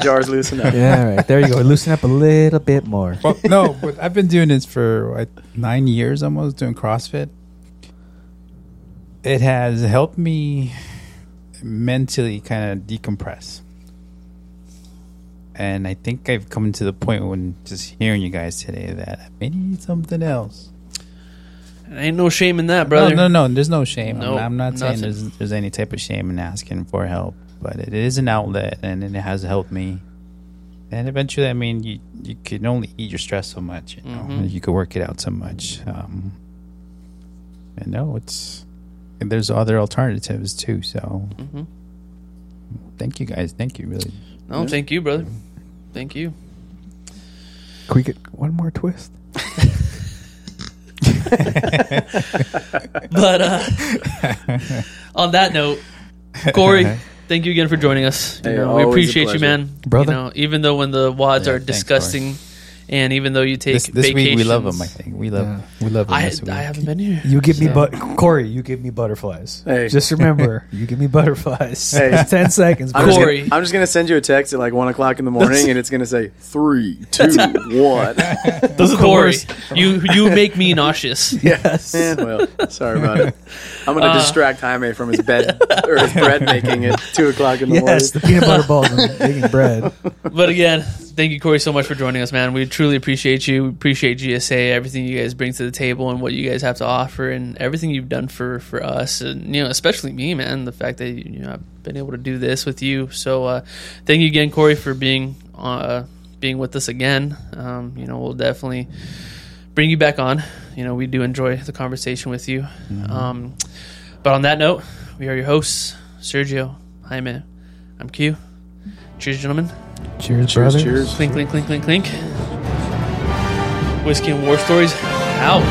Jars loosen up. yeah, right. There you go. Loosen up a little bit more. Well, no, but I've been doing this for what, nine years almost, doing CrossFit. It has helped me mentally kind of decompress. And I think I've come to the point when just hearing you guys today that I may need something else. Ain't no shame in that, brother. No, no, no. There's no shame. Nope, I'm, I'm not saying there's, there's any type of shame in asking for help, but it is an outlet, and it has helped me. And eventually, I mean, you you can only eat your stress so much. You know, Mhm. you could work it out so much. Um, and no, it's and there's other alternatives too. So, Mhm. thank you guys. Thank you, really. No, thank you, brother. Thank you. Can we get one more twist? But uh, on that note, Corey, thank you again for joining us. You know, we appreciate you, man. Brother. You know, even though when the WODs Yeah, are thanks, disgusting, and even though you take This, this week we love them. I think we love Yeah. we love them. I, this week. I haven't been here. You give me So- but Corey. You give me butterflies. Hey. Just remember, you give me butterflies. Hey. It's ten seconds. I'm bro. just, Corey. gonna, I'm just gonna send you a text at like one o'clock in the morning, and it's gonna say three, two, one. Those Corey, course. you you make me nauseous. Yes. Eh, well, sorry about it. I'm gonna Uh. distract Jaime from his bed or his bread making at two o'clock in the Yes, the morning. peanut butter balls and making bread. But again, thank you, Corey, so much for joining us, man. We truly appreciate you. We appreciate GSA, everything you guys bring to the table, and what you guys have to offer, and everything you've done for for us, and you know, especially me, man. The fact that you know I've been able to do this with you. So, uh, thank you again, Corey, for being uh, being with us again. Um, you know, we'll definitely bring you back on. You know, we do enjoy the conversation with you. Um, but on that note, we are your hosts, Sergio, Jaime. I'm Q. Cheers, gentlemen. Cheers, Cheers, brother. cheers. Clink, clink, clink, clink, clink. Whiskey and War Stories out.